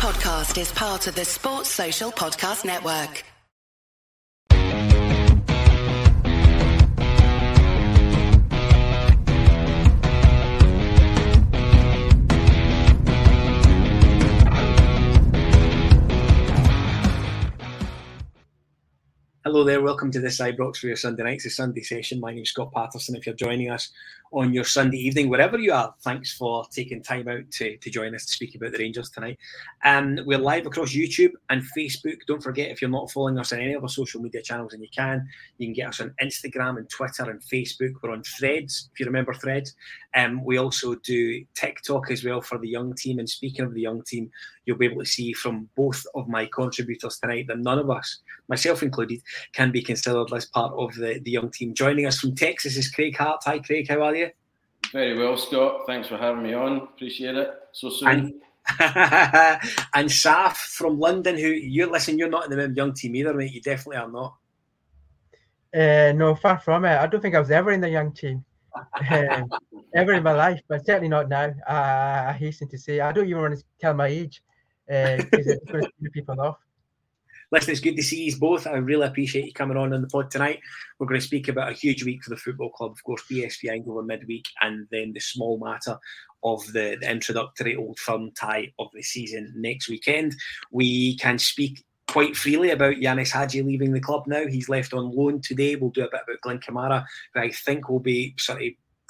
podcast is part of the Sports Social Podcast Network. Hello there, welcome to the Ibrox for your Sunday nights, the Sunday session. My name is Scott Patterson. If you're joining us on your Sunday evening, wherever you are, thanks for taking time out to, to join us to speak about the Rangers tonight. Um, we're live across YouTube and Facebook. Don't forget, if you're not following us on any of our social media channels, and you can, you can get us on Instagram and Twitter and Facebook. We're on Threads, if you remember Threads. Um, we also do TikTok as well for the young team. And speaking of the young team, you'll be able to see from both of my contributors tonight that none of us, myself included, can be considered as part of the, the young team. Joining us from Texas is Craig Hart. Hi, Craig, how are you? Very well, Scott. Thanks for having me on. Appreciate it. So soon. And, and Saf from London, who you listen, you're not in the young team either, mate. You definitely are not. Uh, no, far from it. I don't think I was ever in the young team. um, ever in my life, but certainly not now. Uh, I hasten to say, I don't even want to tell my age because uh, it's going to people off. Listen, it's good to see you both. I really appreciate you coming on on the pod tonight. We're going to speak about a huge week for the football club, of course, PSV Eindhoven midweek, and then the small matter of the, the introductory Old Firm tie of the season next weekend. We can speak quite freely about Ianis Hagi leaving the club now. He's left on loan today. We'll do a bit about Glenn Kamara, who I think will be sort of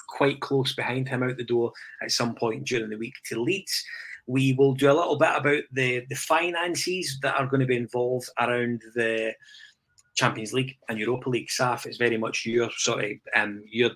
quite close behind him out the door at some point during the week to Leeds. We will do a little bit about the, the finances that are going to be involved around the Champions League and Europa League. Saf, it's very much your sort of um, your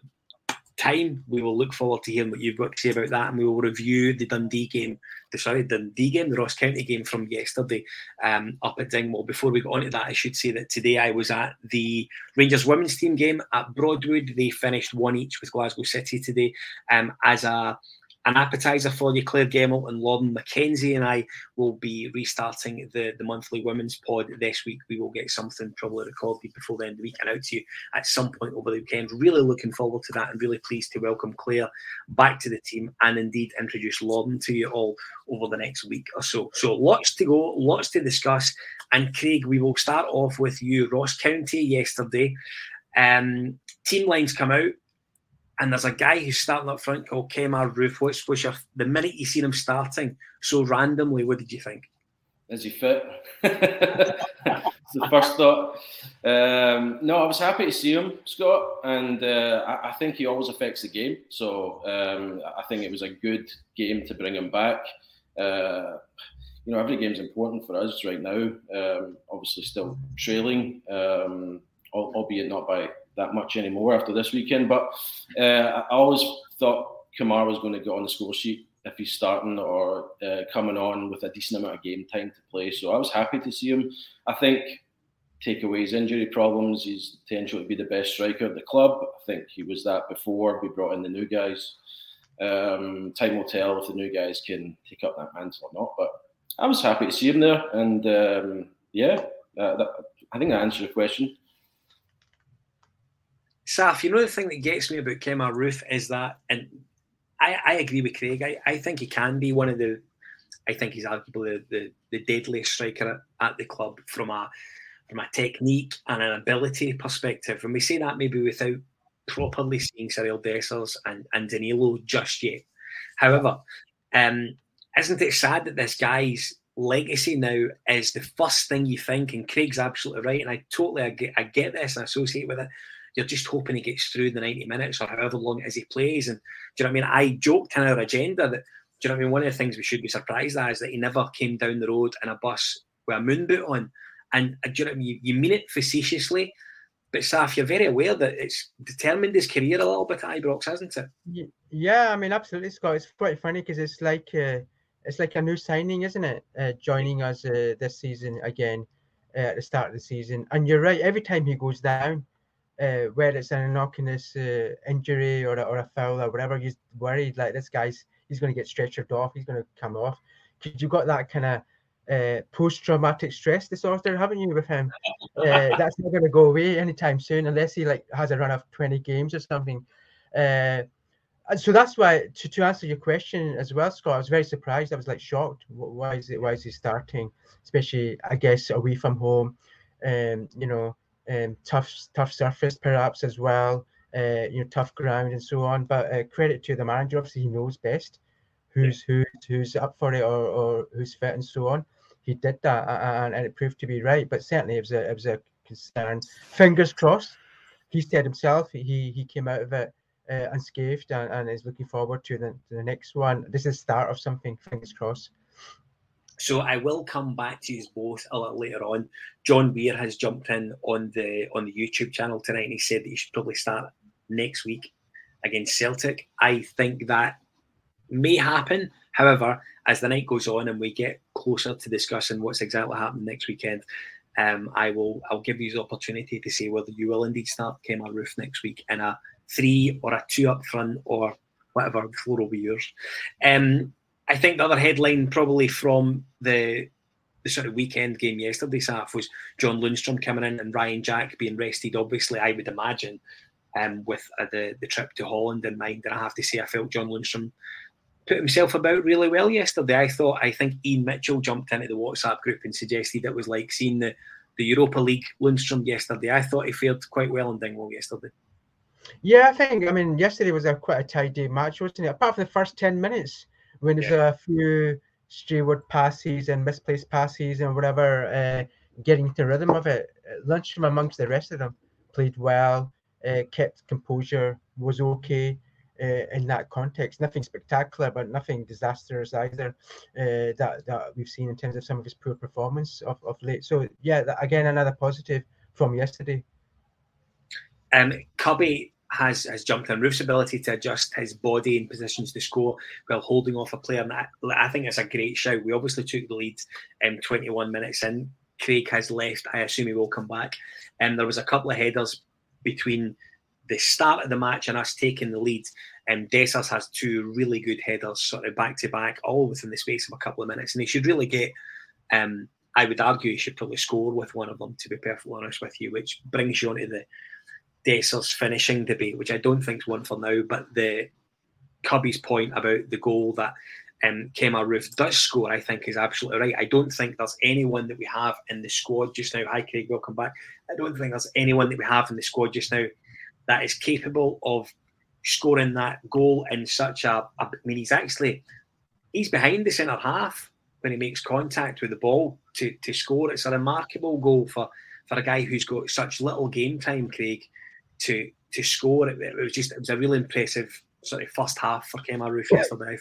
time. We will look forward to hearing what you've got to say about that, and we will review the Dundee game, the sorry, Dundee game, the Ross County game from yesterday um, up at Dingwall. Before we go on to that, I should say that today I was at the Rangers women's team game at Broadwood. They finished one each with Glasgow City today um, as a an appetizer for you. Claire Gemmell and Lauren Mackenzie and I will be restarting the, the monthly women's pod this week. We will get something probably recorded before the end of the week and out to you at some point over the weekend. Really looking forward to that and really pleased to welcome Claire back to the team and indeed introduce Lauren to you all over the next week or so. So lots to go, lots to discuss. And Craig, we will start off with you. Ross County yesterday. Um, team lines come out and there's a guy who's starting up front called Kemar Roofe. What's, what's your, the minute you seen him starting so randomly, what did you think? Is he fit? the first thought. Um, no, I was happy to see him, Scott, and uh, I, I, think he always affects the game. So um, I think it was a good game to bring him back. Uh, you know, every game's important for us right now. Um, obviously, still trailing, um, albeit not by that much anymore after this weekend. But uh, I always thought Kamara was going to get on the score sheet if he's starting or uh, coming on with a decent amount of game time to play. So I was happy to see him. I think take away his injury problems, he's potential to be the best striker at the club. I think he was that before we brought in the new guys. Um, time will tell if the new guys can take up that mantle or not. But I was happy to see him there, and um, yeah, uh, that, I think that answers your question. Saf, you know the thing that gets me about Kemar Roofe is that, and I, I agree with Craig. I, I think he can be one of the, I think he's arguably the, the, the deadliest striker at, the club from a from a technique and an ability perspective. And we say that maybe without properly seeing Cyriel Dessers and, and Danilo just yet. However, um, isn't it sad that this guy's legacy now is the first thing you think? And Craig's absolutely right, and I totally I get, I get this and associate with it you're just hoping he gets through the 90 minutes or however long is he plays. And do you know what I mean? I joked in our agenda that, do you know what I mean? One of the things we should be surprised at is that he never came down the road in a bus with a moon boot on. And uh, do you know what I mean? You, you mean it facetiously, but Saf, you're very aware that it's determined his career a little bit at Ibrox, hasn't it? Yeah, I mean, absolutely, Scott. It's quite funny because it's like uh, it's like a new signing, isn't it? Uh, joining us uh, this season again uh, at the start of the season. And you're right. Every time he goes down, uh, where it's an innocuous uh, injury or a, or a foul or whatever, he's worried like this guy's he's going to get stretchered off, he's going to come off. Because you've got that kind of uh, post-traumatic stress disorder, haven't you, with him? Uh, that's not going to go away anytime soon unless he like has a run of 20 games or something. Uh, so that's why to, to answer your question as well, Scott. I was very surprised. I was like shocked. Why is it? Why is he starting? Especially, I guess, away from home. Um, you know, um, tough tough surface perhaps as well. Uh, you know, tough ground and so on. But uh, credit to the manager. Obviously, he knows best who's yeah. who's who's up for it or, or who's fit and so on. He did that, and, and it proved to be right. But certainly, it was a it was a concern. Fingers crossed. He said himself he he came out of it uh, unscathed and, and is looking forward to the, to the next one. This is the start of something. Fingers crossed. So I will come back to you both a little later on. John Weir has jumped in on the on the YouTube channel tonight, and he said that he should probably start next week against Celtic. I think that may happen. However, as the night goes on and we get closer to discussing what's exactly happening next weekend, um, I will I'll give you the opportunity to say whether you will indeed start Kemar Roofe next week in a three or a two up front or whatever. The floor will be yours. Um, I think the other headline probably from the the sort of weekend game yesterday, Saf, was John Lundstram coming in and Ryan Jack being rested. Obviously, I would imagine um, with uh, the the trip to Holland in mind. And I have to say, I felt John Lundstram put himself about really well yesterday. I thought I think Ian Mitchell jumped into the WhatsApp group and suggested it was like seeing the, the Europa League Lundstram yesterday. I thought he fared quite well in Dingwall yesterday. Yeah, I think I mean yesterday was a quite a tidy match, wasn't it? Apart from the first ten minutes when there's yeah. a few steward passes and misplaced passes and whatever, uh, getting the rhythm of it. Lundstram amongst the rest of them played well, uh, kept composure, was okay uh, in that context. Nothing spectacular, but nothing disastrous either uh, that that we've seen in terms of some of his poor performance of, of late. So yeah, again another positive from yesterday. Um, Cubby has has jumped on Roofe's ability to adjust his body and positions to score while holding off a player. And I, I think it's a great shout. We obviously took the lead um, 21 minutes in. Craig has left. I assume he will come back. And um, there was a couple of headers between the start of the match and us taking the lead, um, Dessers has two really good headers, sort of back to back, all within the space of a couple of minutes, and he should really get. Um, I would argue he should probably score with one of them, to be perfectly honest with you, which brings you onto the Dessers finishing debate, which I don't think is one for now. But the Cubby's point about the goal that um, Kemar Roofe does score, I think, is absolutely right. I don't think there's anyone that we have in the squad just now. Hi, Craig, welcome back. I don't think there's anyone that we have in the squad just now that is capable of scoring that goal in such a, a I mean, he's actually he's behind the centre half when he makes contact with the ball to, to score. It's a remarkable goal for, for a guy who's got such little game time, Craig, to to score. It, it was just it was a really impressive sort of first half for Kemar Roofe yesterday.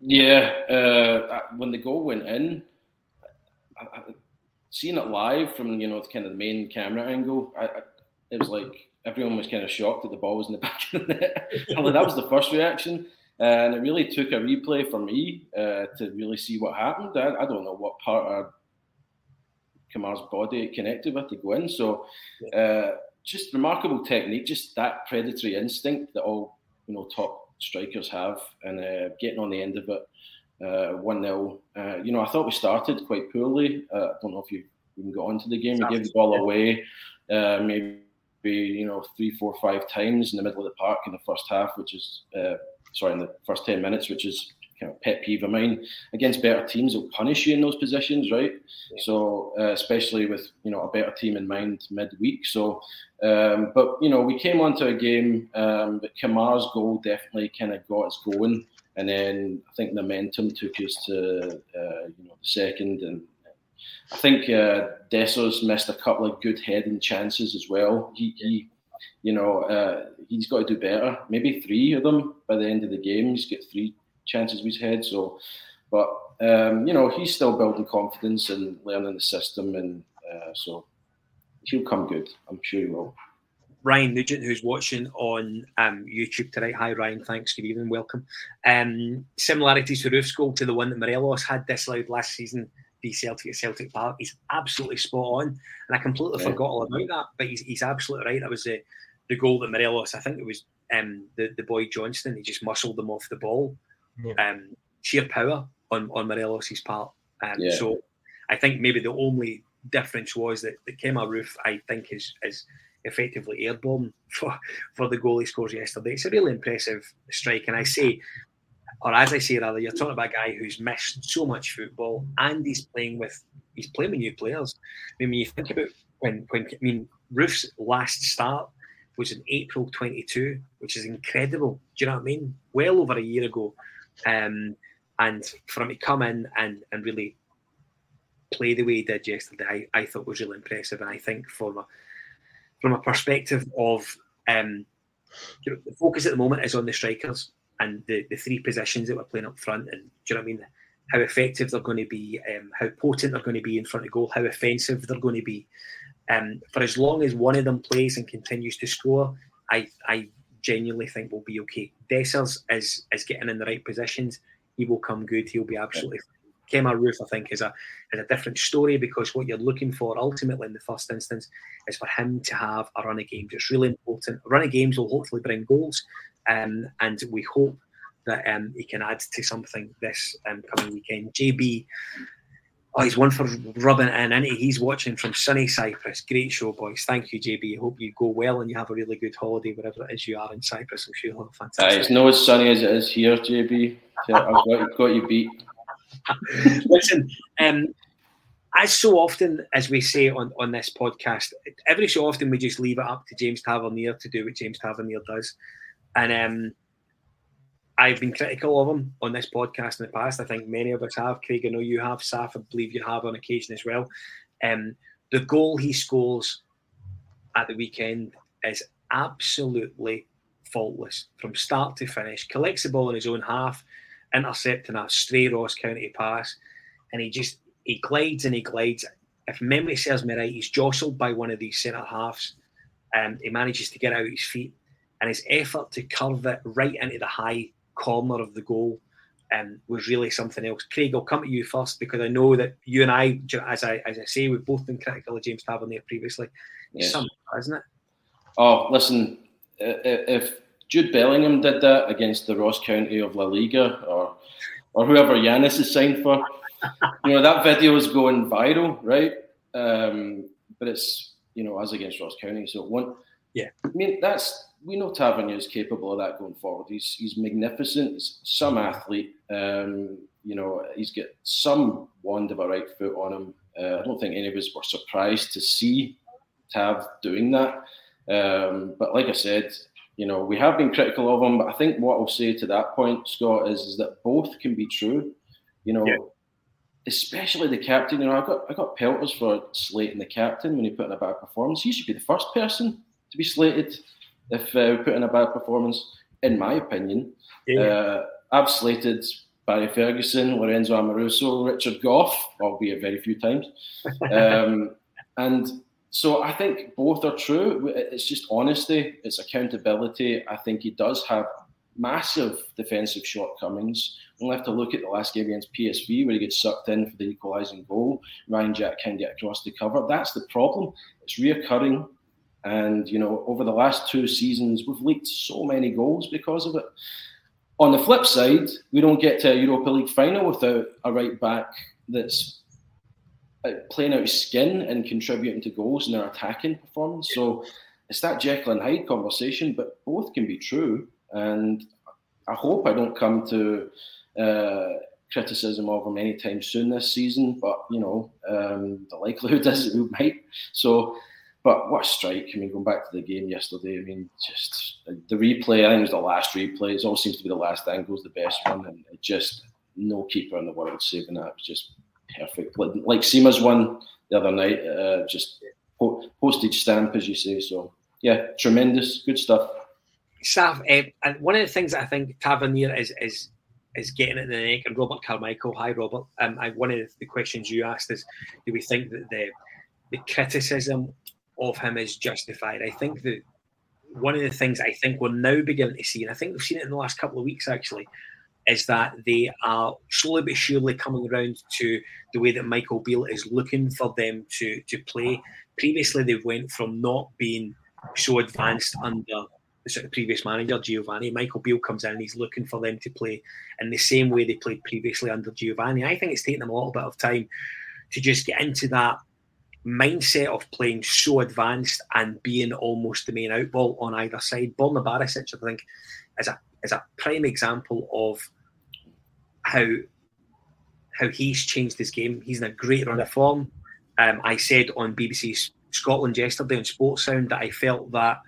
Yeah, uh, when the goal went in, I, I, seeing it live from you know kind of the main camera angle, I, it was like everyone was kind of shocked that the ball was in the back of the net. that was the first reaction. Uh, and it really took a replay for me uh, to really see what happened. I, I, don't know what part of Kemar's body it connected with to go in. So, uh, just remarkable technique, just that predatory instinct that all you know top strikers have, and uh, getting on the end of it. Uh, one 0 uh, You know, I thought we started quite poorly. I don't know if you even got onto the game. We gave the ball away. maybe you know three, four, five times in the middle of the park in the first half, which is uh, sorry in the first ten minutes, which is kind of pet peeve of mine. Against better teams, they'll punish you in those positions, right? Yeah. So uh, especially with you know a better team in mind midweek. So, um, but you know we came onto a game, um, but Kemar's goal definitely kind of got us going. And then I think momentum took us to uh, you know the second and I think uh, missed a couple of good heading chances as well. He, he you know, uh, he's got to do better. Maybe three of them by the end of the game. He's got three chances with his head. So, but um, you know, he's still building confidence and learning the system, and uh, so he'll come good. I'm sure he will. Ryan Nugent, who's watching on um, YouTube tonight. Hi, Ryan. Thanks. Good evening. Welcome. Um, similarities to Roofe's goal to the one that Morelos had disallowed last season be Celtic at Celtic Park. He's absolutely spot on, and I completely yeah. forgot all about that. But he's, he's absolutely right. That was the the goal that Morelos. I think it was um, the the boy Johnston. He just muscled them off the ball. Yeah. Um, sheer power on on Morelos's part. Um, yeah. So I think maybe the only difference was that the Kemar Roofe I think is is effectively airbomb for, for the goal he scores yesterday. It's a really impressive strike. And I say, or as I say rather, you're talking about a guy who's missed so much football and he's playing with he's playing with new players. I mean, when you think about when when I mean Roofe's last start was in April 22, which is incredible. Do you know what I mean? Well over a year ago. Um, and for him to come in and, and really play the way he did yesterday, I, I thought was really impressive. And I think from a, from a perspective of um, you know, the focus at the moment is on the strikers and the, the three positions that we're playing up front. And do you know what I mean? How effective they're going to be, um, how potent they're going to be in front of goal, how offensive they're going to be. Um, for as long as one of them plays and continues to score, I I genuinely think we'll be okay. Dessers is is getting in the right positions. He will come good. He'll be absolutely. Fine. Kemar Roofe, I think, is a is a different story because what you're looking for ultimately in the first instance is for him to have a run of games. It's really important. A run of games will hopefully bring goals, um, and we hope that um, he can add to something this um, coming weekend. JB Oh, he's one for rubbing in, and he's watching from sunny Cyprus. Great show, boys. Thank you, JB. Hope you go well and you have a really good holiday wherever it is you are in Cyprus. I'm sure you'll have a fantastic. Uh, it's not as sunny as it is here, JB. I've got, got you beat. Listen, um, as so often as we say on, on this podcast, every so often we just leave it up to James Tavernier to do what James Tavernier does. And um, I've been critical of him on this podcast in the past. I think many of us have. Craig, I know you have. Saf, I believe you have on occasion as well. Um, the goal he scores at the weekend is absolutely faultless from start to finish. Collects the ball in his own half, intercepting a stray Ross County pass, and he just he glides and he glides. If memory serves me right, he's jostled by one of these centre halves. and he manages to get out his feet, and his effort to curve it right into the high corner of the goal um, was really something else. Craig, I'll come to you first because I know that you and I, as I as I say, we've both been critical of James Tavernier previously. Yes. Something, isn't it? Oh, listen, if Jude Bellingham did that against the Ross County of La Liga or or whoever Ianis is signed for, you know that video is going viral, right? Um, but it's you know as against Ross County, so one. Yeah, I mean that's we know Tavernier is capable of that going forward. He's he's magnificent. He's some athlete. Um, you know, he's got some wand of a right foot on him. Uh, I don't think any of us were surprised to see Tav doing that. Um, but like I said, you know, we have been critical of him. But I think what I'll say to that point, Scott, is, is that both can be true. You know, yeah. especially the captain. You know, I got I got pelters for slating the captain when he put in a bad performance. He should be the first person to be slated if uh, we put in a bad performance, in my opinion. Yeah. Uh, I've slated Barry Ferguson, Lorenzo Amoruso, Richard Gough, albeit very few times. Um, and so I think both are true. It's just honesty, it's accountability. I think he does have massive defensive shortcomings. We'll have to look at the last game against PSV where he gets sucked in for the equalising goal. Ryan Jack can get across the cover. That's the problem. It's reoccurring and, you know, over the last two seasons, we've leaked so many goals because of it. On the flip side, we don't get to a Europa League final without a right back that's uh, playing out his skin and contributing to goals in their attacking performance. So it's that Jekyll and Hyde conversation, but both can be true. And I hope I don't come to uh, criticism of him anytime soon this season, but you know, um, the likelihood is we might. So but what a strike! I mean, going back to the game yesterday, I mean, just the replay. I think it was the last replay. It all seems to be the last angle angle's the best one, and just no keeper in the world saving that. It was just perfect. Like, Sima's one the other night, uh, just postage stamp, as you say. So yeah, tremendous, good stuff. Saf, uh, and one of the things I think Tavernier is is is getting in the neck, and Robert Carmichael. Hi, Robert. Um, I, one of the questions you asked is, do we think that the the criticism of him is justified. I think that one of the things I think we're now beginning to see, and I think we've seen it in the last couple of weeks actually, is that they are slowly but surely coming around to the way that Michael Beale is looking for them to to play. Previously, they went from not being so advanced under the sort of previous manager Giovanni. Michael Beale comes in and he's looking for them to play in the same way they played previously under Giovanni. I think it's taken them a little bit of time to just get into that mindset of playing so advanced and being almost the main outball on either side. Borna Barisic, I think, is a is a prime example of how how he's changed his game. He's in a great run of form. Um, I said on BBC Scotland yesterday on Sports Sound that I felt that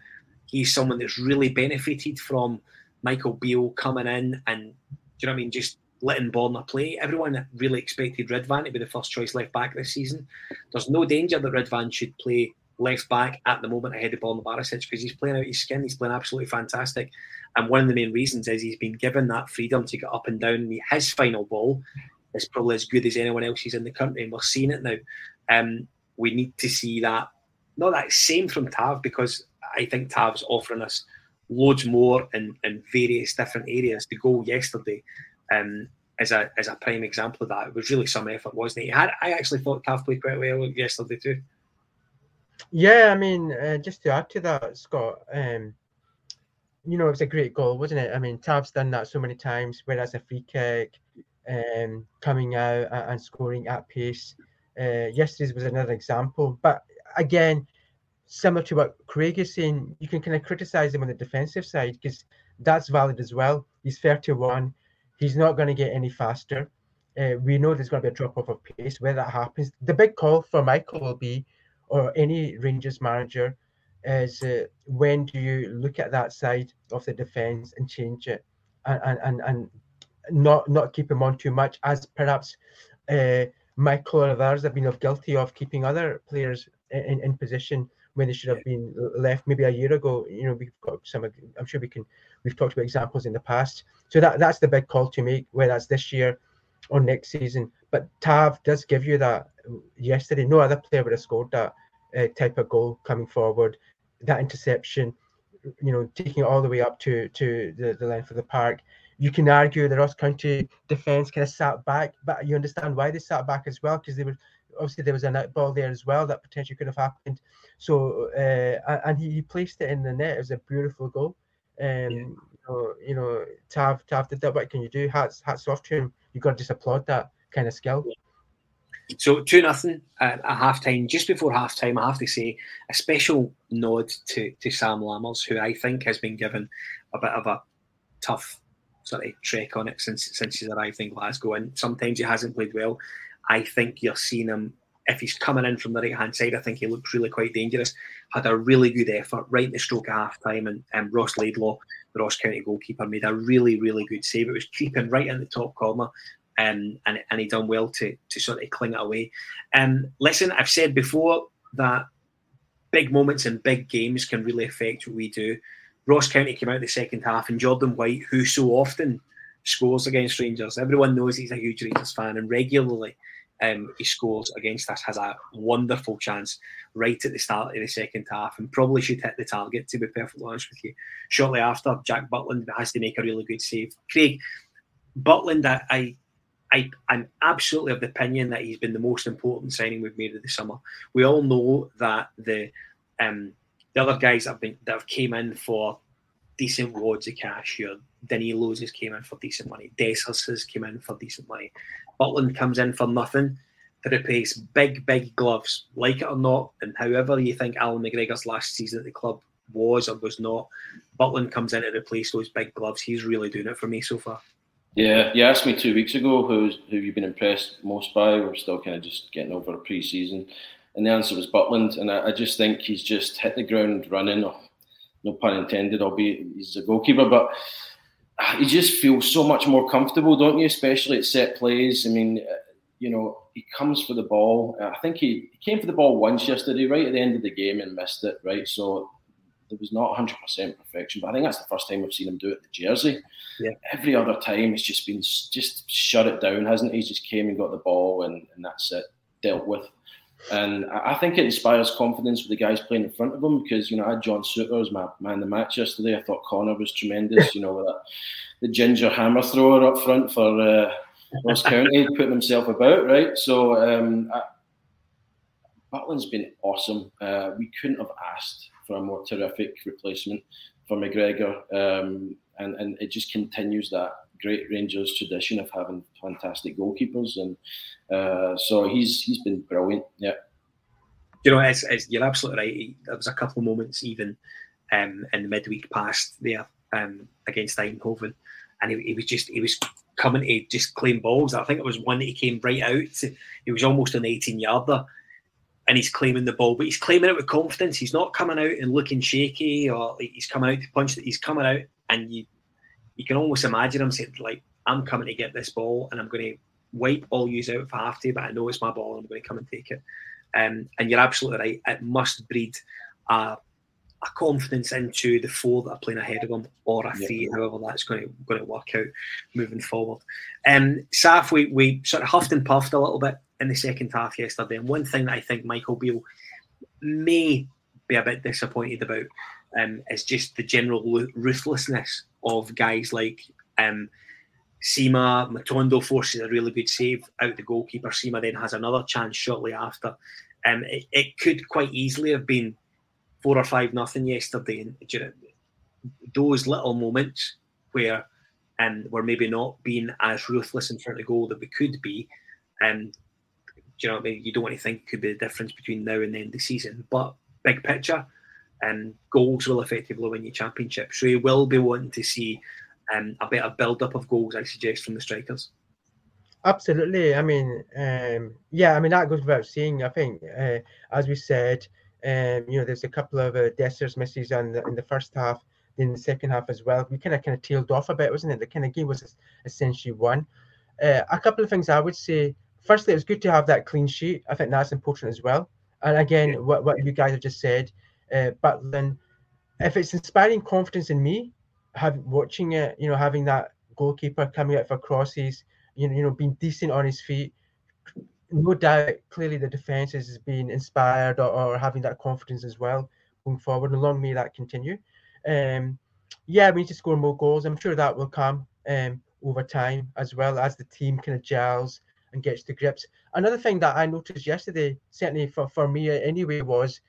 he's someone that's really benefited from Michael Beale coming in and do you know what I mean? Just letting Borna play. Everyone really expected Ridvan to be the first choice left back this season. There's no danger that Ridvan should play left back at the moment ahead of Borna Barisic because he's playing out his skin. He's playing absolutely fantastic. And one of the main reasons is he's been given that freedom to get up and down. His final ball is probably as good as anyone else's in the country. And we're seeing it now. Um, we need to see that, not that same from Tav, because I think Tav's offering us loads more in, in various different areas. The goal yesterday um, is a is a prime example of that. It was really some effort, wasn't it? Had, I actually thought Tav played quite well yesterday too. Yeah, I mean, uh, just to add to that, Scott, um, you know, it was a great goal, wasn't it? I mean, Tav's done that so many times, whereas a free kick, um, coming out and scoring at pace. Uh, yesterday's was another example, but again, similar to what Craig is saying, you can kind of criticize him on the defensive side because that's valid as well. He's 31. He's not going to get any faster. Uh, we know there's going to be a drop off of pace. Where that happens, the big call for Michael will be, or any Rangers manager, is uh, when do you look at that side of the defence and change it, and and and not not keep him on too much, as perhaps uh, Michael or others have been guilty of keeping other players in, in position when they should have been left maybe a year ago. You know, we've got some. I'm sure we can. We've talked about examples in the past. So that that's the big call to make, whether that's this year or next season. But Tav does give you that. Yesterday, no other player would have scored that uh, type of goal coming forward. That interception, you know, taking it all the way up to to the, the length of the park. You can argue the Ross County defence kind of sat back, but you understand why they sat back as well because they were obviously there was a net ball there as well that potentially could have happened. So uh, and he, he placed it in the net. It was a beautiful goal. Um, yeah. you know, you know, Tav Tav did that. What can you do? Hats hats off to him. You got to just applaud that kind of skill. So two nothing at, at half time. Just before half time, I have to say a special nod to to Sam Lammers, who I think has been given a bit of a tough sort of trek on it since since he's arrived in Glasgow. And sometimes he hasn't played well. I think you're seeing him if he's coming in from the right hand side. I think he looks really quite dangerous. Had a really good effort right in the stroke of half time, and um, Ross Laidlaw, the Ross County goalkeeper, made a really really good save. It was creeping right in the top corner. Um, and, and he done well to, to sort of cling it away. Um, listen, I've said before that big moments and big games can really affect what we do. Ross County came out the second half, and Jordan White, who so often scores against Rangers, everyone knows he's a huge Rangers fan, and regularly um, he scores against us, has a wonderful chance right at the start of the second half, and probably should hit the target. To be perfectly honest with you, shortly after, Jack Butland has to make a really good save. Craig Butland, I, I, I'm absolutely of the opinion that he's been the most important signing we've made of the summer. We all know that the um, the other guys that have been that have came in for decent wads of cash here. Danilo's has came in for decent money. Dessers has came in for decent money. Butland comes in for nothing to replace big, big gloves, like it or not. And however you think Allan McGregor's last season at the club was or was not, Butland comes in to replace those big gloves. He's really doing it for me so far. Yeah, you asked me two weeks ago who's who you've been impressed most by. We're still kind of just getting over pre-season, and the answer was Butland. And I, I just think he's just hit the ground running. No pun intended. Albeit he's a goalkeeper, but you just feel so much more comfortable, don't you? Especially at set plays. I mean, uh, you know, he comes for the ball. I think he, he came for the ball once yesterday, right at the end of the game, and missed it. Right, so there was not 100% perfection, but I think that's the first time we've seen him do it the jersey. Yeah. Every other time, it's just been just shut it down, hasn't he? He just came and got the ball, and, and that's it, dealt with. And I think it inspires confidence with the guys playing in front of him because, you know, I had John Souttar as my man the match yesterday. I thought Connor was tremendous, you know, the ginger hammer thrower up front for uh, Ross County, putting himself about, right? So um, Butland's been awesome. Uh, we couldn't have asked for a more terrific replacement for McGregor. Um, and, and it just continues that great Rangers tradition of having fantastic goalkeepers, and uh, so he's he's been brilliant. Yeah. you know, it's, it's, you're absolutely right. There was a couple of moments even um, in the midweek past there um, against Eindhoven, and he, he, was just he was coming to just claim balls. I think it was one that he came right out. To, he was almost an 18 yarder, and he's claiming the ball, but he's claiming it with confidence. He's not coming out and looking shaky, or he's coming out to punch. That he's coming out, and you you can almost imagine him saying like, "I'm coming to get this ball, and I'm going to wipe all yous out if I have to, but I know it's my ball, and I'm going to come and take it." Um, and you're absolutely right. It must breed a, a confidence into the four that are playing ahead of them, or a three, yeah. however that's going to going to work out moving forward. Um, Saf, we, we sort of huffed and puffed a little bit in the second half yesterday, and one thing that I think Michael Beale may be a bit disappointed about um, is just the general ruthlessness of guys like um, Sima, Matondo forces a really good save out the goalkeeper. Sima then has another chance shortly after. Um, it, it could quite easily have been four or five nothing yesterday. And you know, those little moments where um, we're maybe not being as ruthless in front of goal that we could be. Um, you know, I mean, you don't want to think could be the difference between now and the end of the season. But big picture, um, goals will effectively win you championship. So you will be wanting to see um, a better build up of goals, I suggest, from the strikers. Absolutely. I mean, um, yeah, I mean, that goes without saying. I think, uh, as we said, um, you know, there's a couple of uh, Dessers misses in the, in the first half, in the second half as well. We kind of kind of tailed off a bit, wasn't it? The kind of game was essentially won. Uh, a couple of things I would say. Firstly, it was good to have that clean sheet. I think that's important as well. And again, yeah. what, what you guys have just said, uh, but then if it's inspiring confidence in me, have watching it, you know, having that goalkeeper coming out for crosses, you know, you know, being decent on his feet. No doubt, clearly the defense is being inspired or, or having that confidence as well going forward. And long may that continue. Um, yeah, we need to score more goals. I'm sure that will come um, over time as well as the team kind of gels and gets to grips. Another thing that I noticed yesterday, certainly for, for me anyway, was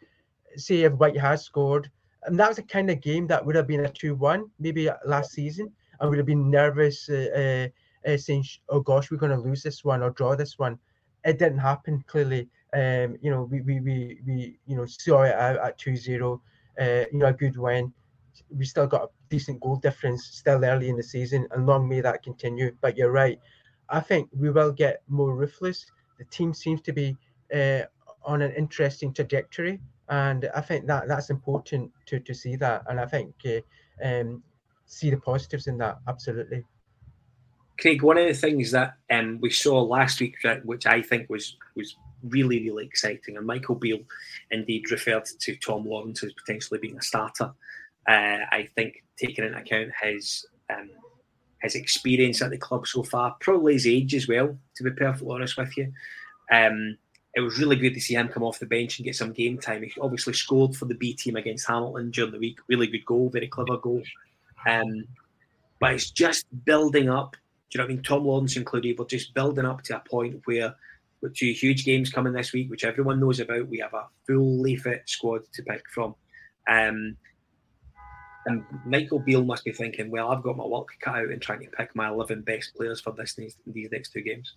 say if White has scored, and that was a kind of game that would have been a 2 1 maybe last season. I would have been nervous uh, uh, saying, oh gosh, we're going to lose this one or draw this one. It didn't happen, clearly. Um, you know, we, we, we, we, you know, saw it out at 2 0, uh, you know, a good win. We still got a decent goal difference still early in the season, and long may that continue. But you're right. I think we will get more ruthless. The team seems to be uh, on an interesting trajectory and I think that that's important to to see that, and I think uh, um, see the positives in that absolutely. Craig, one of the things that um, we saw last week, which I think was was really really exciting, and Michael Beale indeed referred to Tom Lawrence as potentially being a starter. Uh, I think taking into account his um, his experience at the club so far, probably his age as well, to be perfectly honest with you. Um, it was really great to see him come off the bench and get some game time. He obviously scored for the B team against Hamilton during the week. Really good goal, very clever goal. Um, but it's just building up. Do you know what I mean? Tom Lawrence included, we're just building up to a point where with two huge games coming this week, which everyone knows about, we have a fully fit squad to pick from. Um, and Michael Beale must be thinking, well, I've got my work cut out in trying to pick my 11 best players for this these, these next two games.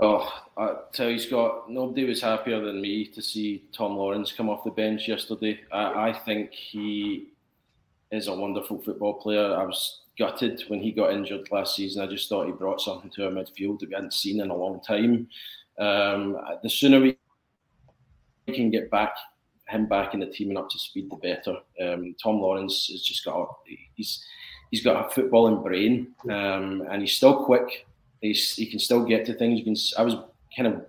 Oh, I tell you, Scott, nobody was happier than me to see Tom Lawrence come off the bench yesterday. I, I think he is a wonderful football player. I was gutted when he got injured last season. I just thought he brought something to our midfield that we hadn't seen in a long time. Um, the sooner we can get back him back in the team and up to speed, the better. Um, Tom Lawrence has just got he's he's got a footballing brain um, and he's still quick. He's, he can still get to things. You can. I was kind of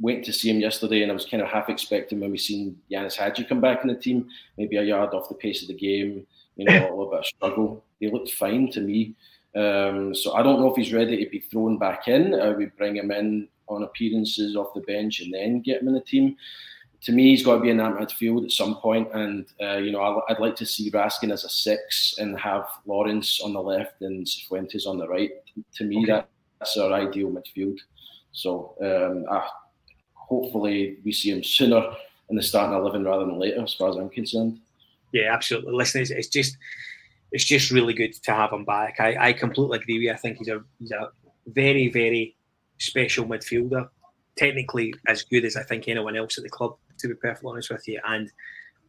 went to see him yesterday, and I was kind of half expecting when we seen Ianis Hagi come back in the team, maybe a yard off the pace of the game. You know, a little bit of struggle. He looked fine to me. Um, so I don't know if he's ready to be thrown back in. Or we bring him in on appearances off the bench and then get him in the team. To me, he's got to be in that midfield at some point, and uh, you know I'd like to see Raskin as a six and have Lawrence on the left and Fuentes on the right. To me, okay. that that's our ideal midfield. So um, hopefully we see him sooner in the starting eleven rather than later, as far as I'm concerned. Yeah, absolutely. Listen, it's, it's just it's just really good to have him back. I, I completely agree with you. I think he's a he's a very very special midfielder. technically as good as I think anyone else at the club, to be perfectly honest with you. And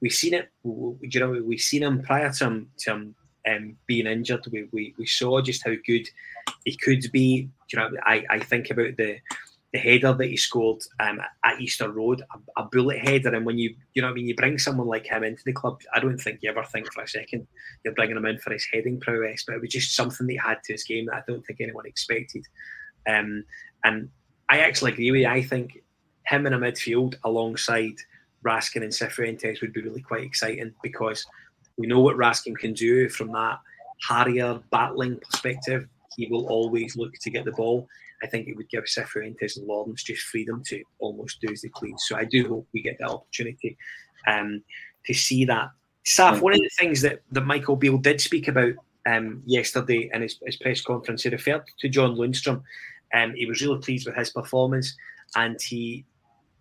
we've seen it. You know, we've seen him prior to him, to him um, being injured. We, we we saw just how good he could be. You know, I, I think about the the header that he scored um, at Easter Road, a, a, bullet header. And when you, you know, I mean, you bring someone like him into the club, I don't think you ever think for a second you're bringing him in for his heading prowess. But it was just something that he had to his game that I don't think anyone expected. Um, and I actually agree with you. I think him in a midfield alongside Raskin and Cifuentes would be really quite exciting because we know what Raskin can do from that harrier battling perspective. He will always look to get the ball. I think it would give Cifuentes and Lawrence just freedom to almost do as they please. So I do hope we get the opportunity um, to see that. Saf, one of the things that, that Michael Beale did speak about um, yesterday in his, his, press conference, he referred to John Lundstram. Um, he was really pleased with his performance and he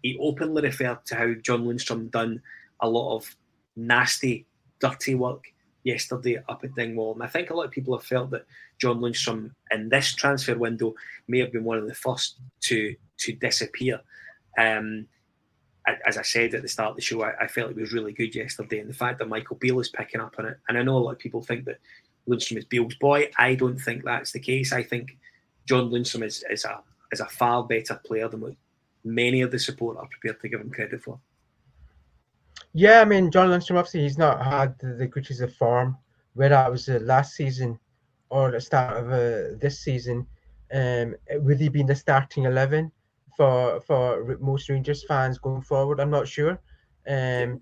he openly referred to how John Lundstram done a lot of nasty, dirty work yesterday up at Dingwall. And I think a lot of people have felt that John Lundstram in this transfer window may have been one of the first to to disappear. Um, as I said at the start of the show, I, I, felt it was really good yesterday. And the fact that Michael Beale is picking up on it, and I know a lot of people think that Lundstram is Beale's boy. I don't think that's the case. I think John Lundstram is, is a is a far better player than what many of the support are prepared to give him credit for. Yeah, I mean, John Lundstram, obviously, he's not had the, the glitches of form whether that was uh, last season or the start of uh, this season. Um, would he be in the starting 11 for for most Rangers fans going forward? I'm not sure. Um,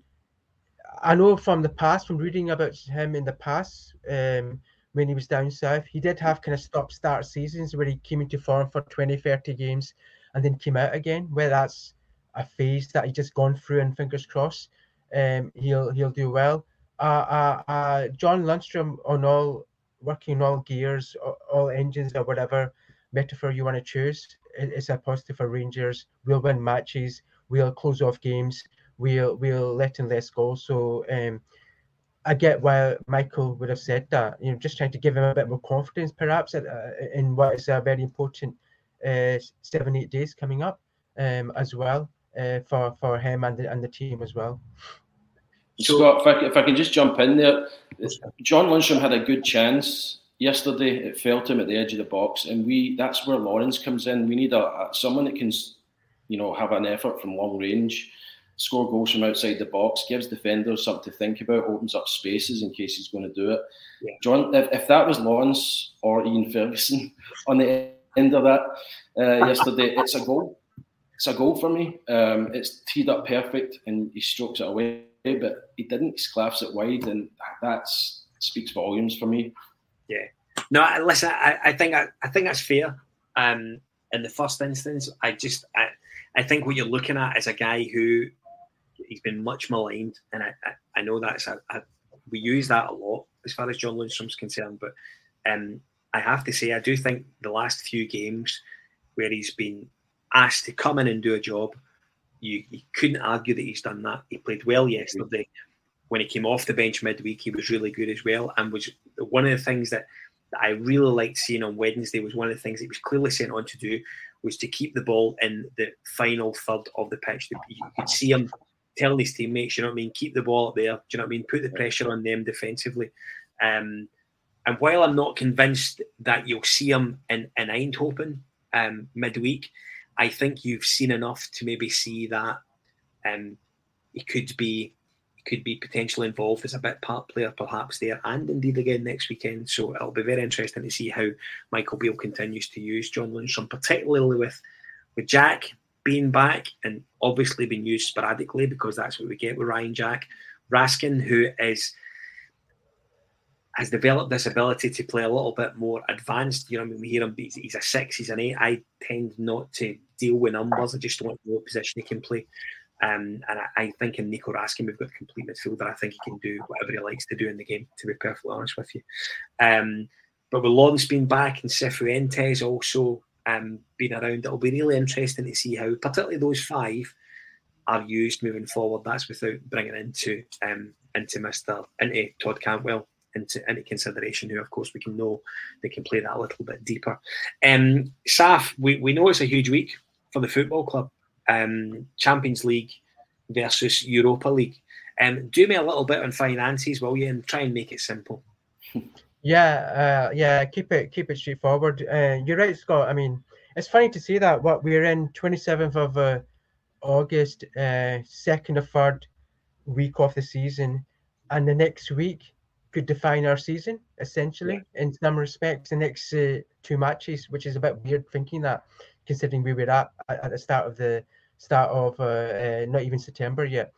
I know from the past, from reading about him in the past, um, when he was down south, he did have kind of stop start seasons where he came into form for 20, 30 games and then came out again. Where that's a phase that he just gone through, and fingers crossed um, he'll he'll do well. Uh, uh, uh, John Lundstram on all working all gears, all engines or whatever metaphor you want to choose. It's a positive for Rangers. We'll win matches. We'll close off games. We'll we'll let in less goals. So um, I get why Michael would have said that. You know, just trying to give him a bit more confidence, perhaps, uh, in what is a very important uh, seven eight days coming up um, as well uh, for for him and the, and the team as well. So, Scott, if I, if I can just jump in there, John Lundstram had a good chance yesterday. It fell to him at the edge of the box, and we that's where Lawrence comes in. We need a, a someone that can, you know, have an effort from long range, score goals from outside the box, gives defenders something to think about, opens up spaces in case he's going to do it. Yeah. John, if, if that was Lawrence or Ian Ferguson on the end of that uh, yesterday, it's a goal. It's a goal for me. Um, it's teed up perfect, and he strokes it away but he didn't. He claps it wide, and that speaks volumes for me. Yeah. No, listen. I, I think I, I think that's fair. Um, in the first instance, I just I, I think what you're looking at is a guy who he's been much maligned, and I I, I know that's a, a, we use that a lot as far as John Lundstram's concerned, but um, I have to say I do think the last few games where he's been asked to come in and do a job you, you couldn't argue that he's done that. He played well yesterday. When he came off the bench midweek, he was really good as well, and was one of the things that, that I really liked seeing on Wednesday. Was one of the things he was clearly sent on to do was to keep the ball in the final third of the pitch. You could see him telling his teammates, you know what I mean, keep the ball up there. Do you know what I mean? Put the pressure on them defensively. Um, and while I'm not convinced that you'll see him in, in Eindhoven um, midweek, I think you've seen enough to maybe see that um, he could be he could be potentially involved as a bit part player perhaps there and indeed again next weekend. So it'll be very interesting to see how Michael Beale continues to use John Lundstram, particularly with with Jack being back and obviously being used sporadically because that's what we get with Ryan Jack. Raskin, who is has developed this ability to play a little bit more advanced. You know, I mean, we hear him, he's, he's a six, he's an eight. I tend not to deal with numbers. I just to know what position he can play. Um, and I, I, think in Nico Raskin, we've got a complete midfielder. I think he can do whatever he likes to do in the game, to be perfectly honest with you. Um, but with Lawrence being back and Cifuentes also um, being around, it'll be really interesting to see how, particularly those five, are used moving forward. That's without bringing into um, into Mister into Todd Cantwell into into consideration, who of course we can know they can play that a little bit deeper. Um, Saf, we, we know it's a huge week for the football club. Um, Champions League versus Europa League. Um, do me a little bit on finances, will you, and try and make it simple. Yeah, uh, yeah. Keep it keep it straightforward. Uh, you're right, Scott. I mean, it's funny to see that. What we're in 27th of uh, August, uh, second or third week of the season, and the next week could define our season essentially yeah. in some respects. The next uh, two matches, which is a bit weird thinking that, considering we were at at the start of the start of uh, uh, not even September yet.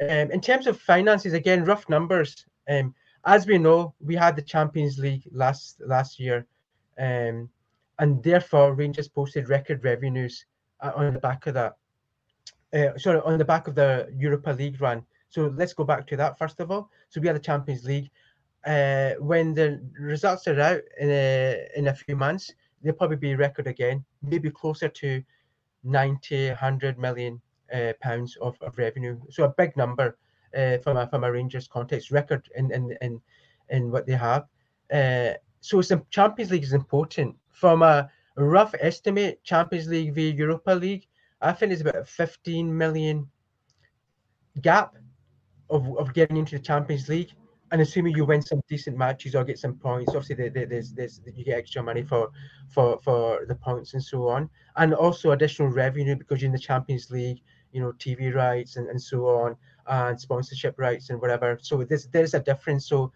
Um, in terms of finances, again, rough numbers. Um, as we know, we had the Champions League last last year, um, and therefore Rangers posted record revenues uh, on the back of that. Uh, sorry, on the back of the Europa League run. So let's go back to that first of all. So we had the Champions League. Uh, when the results are out in a, in a few months, they'll probably be record again, maybe closer to 90, 100 million uh, pounds of, of revenue. So a big number uh, from a from a Rangers context, record in in in, in what they have. Uh, so some Champions League is important. From a rough estimate, Champions League v Europa League, I think it's about a 15 million gap of, of getting into the Champions League. And assuming you win some decent matches or get some points, obviously there's, there's, you get extra money for, for for the points and so on, and also additional revenue because you're in the Champions League, you know, TV rights and, and so on, and sponsorship rights and whatever. So there's there's a difference. So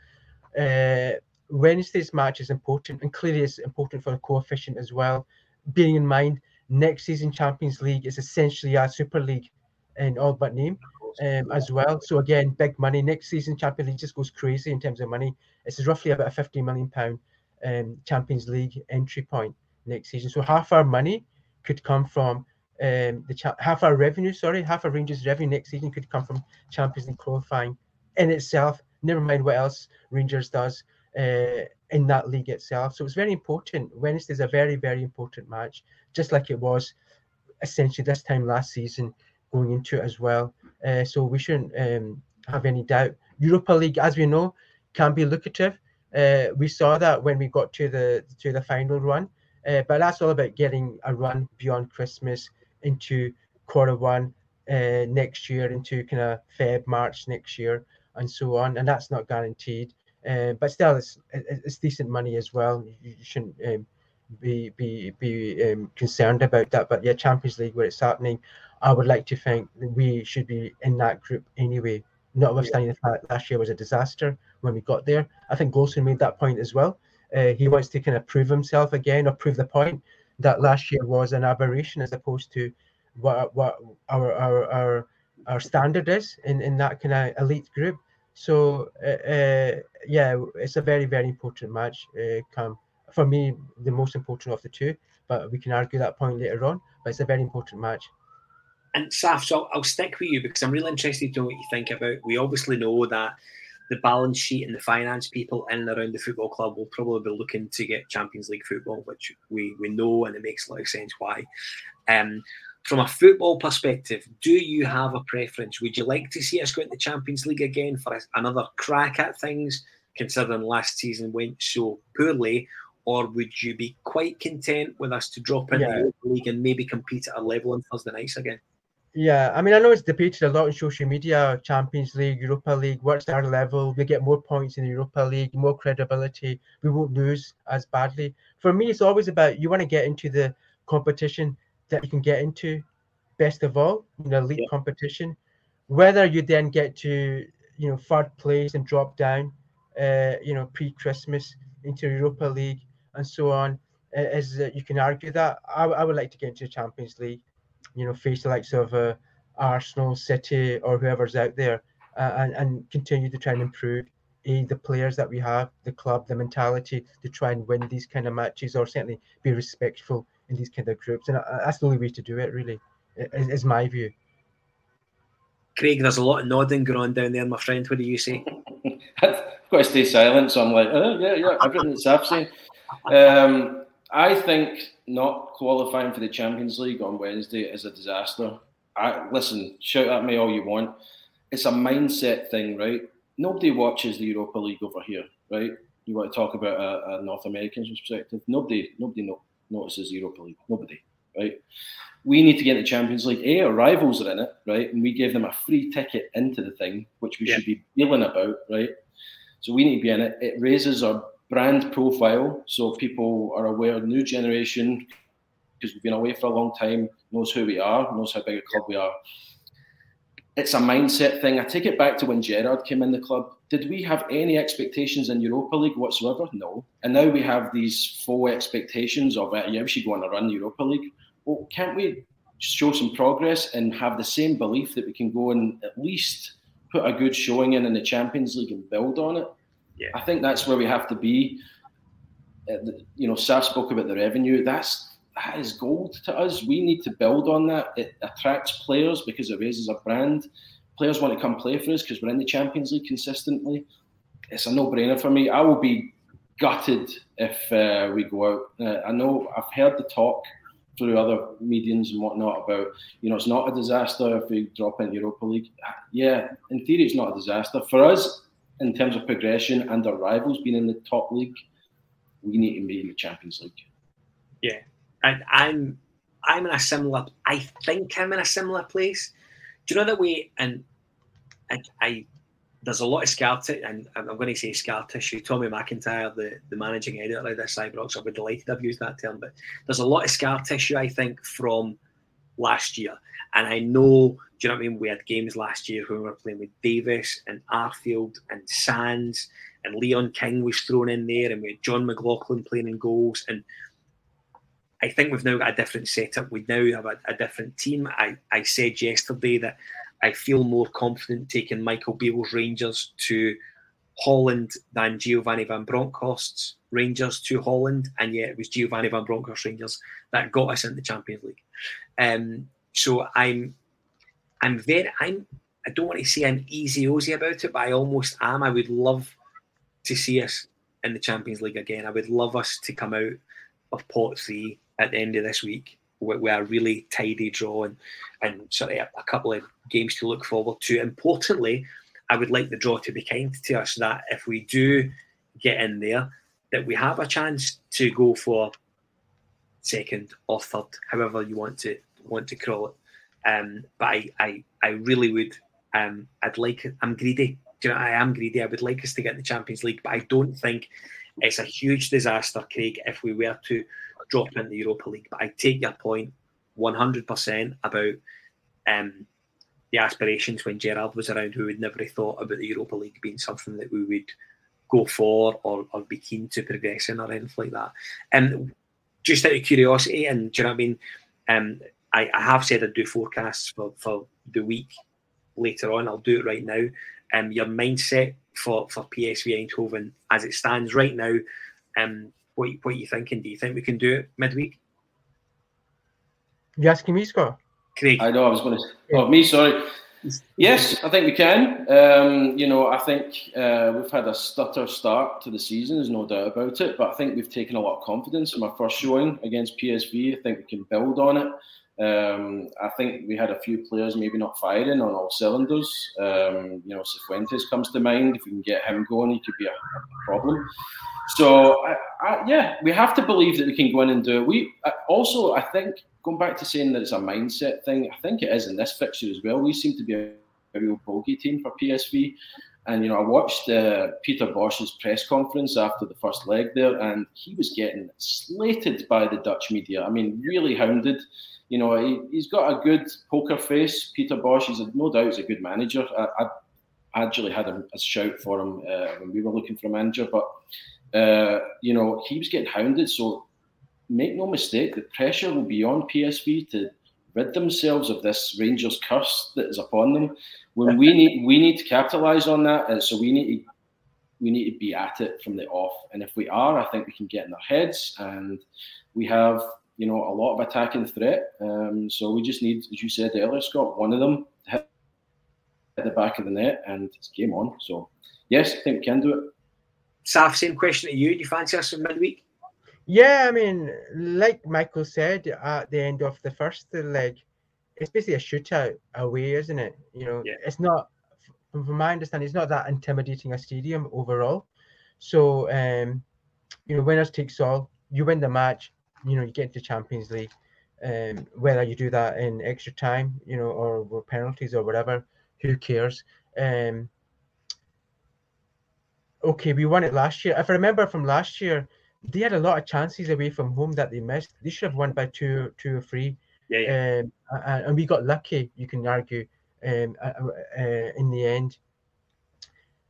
uh, Wednesday's match is important, and clearly it's important for the coefficient as well. Bearing in mind, next season Champions League is essentially a Super League in all but name um, as well. So again, big money. Next season Champions League just goes crazy in terms of money. Is roughly about a 50 million pound um, Champions League entry point next season. So half our money could come from um, the cha- half our revenue. Sorry, half our Rangers' revenue next season could come from Champions League qualifying in itself. Never mind what else Rangers does uh, in that league itself. So it's very important. Wednesday is a very very important match, just like it was essentially this time last season going into it as well. Uh, so we shouldn't um, have any doubt. Europa League, as we know, can be lucrative. Uh, we saw that when we got to the to the final run, uh, but that's all about getting a run beyond Christmas into quarter one uh, next year, into kind of Feb March next year, and so on. And that's not guaranteed, uh, but still, it's it's decent money as well. You shouldn't um, be be be um, concerned about that. But yeah, Champions League where it's happening, I would like to think that we should be in that group anyway. Notwithstanding yeah. the fact that last year was a disaster when we got there. I think Goldson made that point as well. Uh, he wants to kind of prove himself again or prove the point that last year was an aberration as opposed to what what our our our, our standard is in, in that kind of elite group. So uh, uh, yeah, it's a very very important match. Uh, come for me, the most important of the two. But we can argue that point later on. But it's a very important match. And Saf, so I'll, I'll stick with you because I'm really interested to know what you think about. We obviously know that the balance sheet and the finance people in and around the football club will probably be looking to get Champions League football, which we, we know and it makes a lot of sense why. Um, from a football perspective, do you have a preference? Would you like to see us go into Champions League again for another crack at things, considering last season went so poorly? Or would you be quite content with us to drop into yeah. the league and maybe compete at a level on Thursday nights again? Yeah, I mean, I know it's debated a lot on social media. Champions League, Europa League. What's our level? We get more points in the Europa League, more credibility. We won't lose as badly. For me, it's always about you want to get into the competition that you can get into. Best of all, you know, elite yeah. competition. Whether you then get to you know third place and drop down, uh, you know, pre-Christmas into Europa League and so on, as uh, you can argue that. I, I would like to get into the Champions League you know, face the likes of uh, Arsenal, City, or whoever's out there, uh, and and continue to try and improve a the players that we have, the club, the mentality to try and win these kind of matches, or certainly be respectful in these kind of groups, and uh, that's the only way to do it. Really, is, is my view. Craig, there's a lot of nodding going on down there, my friend. What do you say? I've got to stay silent, so I'm like, oh, yeah, yeah, everything that's I've seen. Um, I think not qualifying for the Champions League on Wednesday is a disaster. I, listen, shout at me all you want. It's a mindset thing, right? Nobody watches the Europa League over here, right? You want to talk about a, a North American perspective? Nobody, nobody no, notices Europa League. Nobody, right? We need to get in the Champions League. A, our rivals are in it, right? And we gave them a free ticket into the thing, which we yeah. should be feeling about, right? So we need to be in it. It raises our brand profile so people are aware, new generation, because we've been away for a long time, knows who we are, knows how big a club we are. It's a mindset thing. I take it back to when Gerrard came in the club. Did we have any expectations in Europa League whatsoever? No. And now we have these full expectations of, uh, yeah, we should go on a run Europa League. Well, can't we show some progress and have the same belief that we can go and at least put a good showing in in the Champions League and build on it? Yeah. I think that's where we have to be. Uh, you know, Saf spoke about the revenue. That's that is gold to us. We need to build on that. It attracts players because it raises our brand. Players want to come play for us because we're in the Champions League consistently. It's a no-brainer for me. I will be gutted if uh, we go out. Uh, I know I've heard the talk through other mediums and whatnot about, you know, it's not a disaster if we drop into Europa League. Yeah, in theory, it's not a disaster. For us, in terms of progression and our rivals being in the top league, we need to be in the Champions League. Yeah, and I'm I'm in a similar. I think I'm in a similar place. Do you know that way? And I, I there's a lot of scar tissue, and I'm going to say scar tissue. Tommy McIntyre, the, the managing editor of this Ibrox, I'll be delighted I've used that term, but there's a lot of scar tissue, I think, from last year. And I know, do you know what I mean? We had games last year when we were playing with Davis and Arfield and Sands, and Leon King was thrown in there, and we had Jon McLaughlin playing in goals. And I think we've now got a different setup. We now have a, a different team. I, I said yesterday that I feel more confident taking Michael Beale's Rangers to Holland than Giovanni Van Bronckhorst's Rangers to Holland, and yet it was Giovanni Van Bronckhorst Rangers that got us in the Champions League. Um, so I'm, I'm very, I'm, I don't want to say I'm easy ozy about it, but I almost am. I would love to see us in the Champions League again. I would love us to come out of pot three at the end of this week with, with a really tidy draw and, and sort of a, a couple of games to look forward to. Importantly, I would like the draw to be kind to us that if we do get in there, that we have a chance to go for second or third, however you want to want to call it. Um, but I, I, I really would. Um, I'd like. I'm greedy. Do you know, I am greedy. I would like us to get the Champions League, but I don't think it's a huge disaster, Craig, if we were to drop in the Europa League. But I take your point 100% about um, the aspirations when Gerrard was around, who would never have thought about the Europa League being something that we would go for or, or be keen to progress in or anything like that. And just out of curiosity, and do you know what I mean? Um, I, I have said I'd do forecasts for, for the week later on. I'll do it right now. Um, your mindset for, for PSV Eindhoven as it stands right now, um, what, what are you thinking? Do you think we can do it midweek? You asking me, Scott? Craig. I know, I was going to. Oh, me, sorry. Yes, I think we can. Um, you know, I think uh, we've had a stutter start to the season, there's no doubt about it. But I think we've taken a lot of confidence in our first showing against PSV. I think we can build on it. Um, I think we had a few players maybe not firing on all cylinders. Um, you know, Cifuentes comes to mind. If we can get him going, he could be a, a problem. So, I, I, yeah, we have to believe that we can go in and do it. We also, I think, going back to saying that it's a mindset thing, I think it is in this fixture as well. We seem to be a, a real bogey team for PSV. And you know, I watched uh, Peter Bosz's press conference after the first leg there, and he was getting slated by the Dutch media. I mean, really hounded. You know, he, has got a good poker face. Peter Bosch, he's a, no doubt he's a good manager. I, I actually had a, a shout for him uh, when we were looking for a manager, but uh, you know, he was getting hounded. So make no mistake, the pressure will be on PSV to rid themselves of this Rangers curse that is upon them. When we need we need to capitalise on that, and so we need to we need to be at it from the off. And if we are, I think we can get in their heads, and we have you know a lot of attacking threat. Um, so we just need, as you said earlier, Scott, one of them hit the back of the net, and it's game on. So yes, I think we can do it. Saf, same question to you. Do you fancy us in midweek? Yeah, I mean, like Michael said at the end of the first leg, it's basically a shootout away, isn't it? You know, yeah. it's not, from my understanding, it's not that intimidating a stadium overall. So, um, you know, winners takes all. You win the match, you know, you get into Champions League. Um, whether you do that in extra time, you know, or, penalties or whatever, who cares? Um, okay, we won it last year. If I remember from last year, they had a lot of chances away from home that they missed. They should have won by two, two or three. Yeah, yeah. Um, and, and we got lucky, you can argue, um, uh, uh, in the end.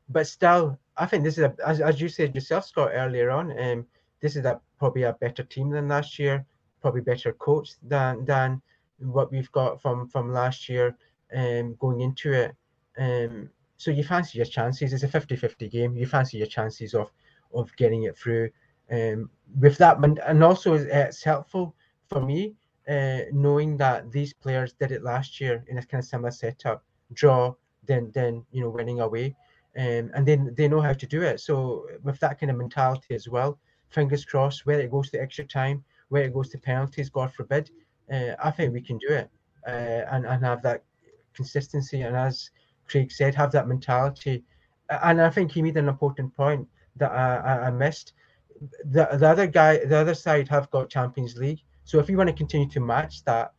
But still, I think this is a, as, as you said yourself, Scott, earlier on. Um, this is a probably a better team than last year, probably better coach than than what we've got from from last year. Um, going into it, um, so you fancy your chances. It's a 50-50 game. You fancy your chances of of getting it through. Um, with that, and also it's helpful for me uh, knowing that these players did it last year in a kind of similar setup, draw, then then you know winning away, um, and then they know how to do it. So with that kind of mentality as well, fingers crossed, whether it goes to extra time, whether it goes to penalties, God forbid, uh, I think we can do it uh, and and have that consistency. And as Craig said, have that mentality. And I think he made an important point that I, I missed. The, the other guy, the other side have got Champions League. So if we want to continue to match that,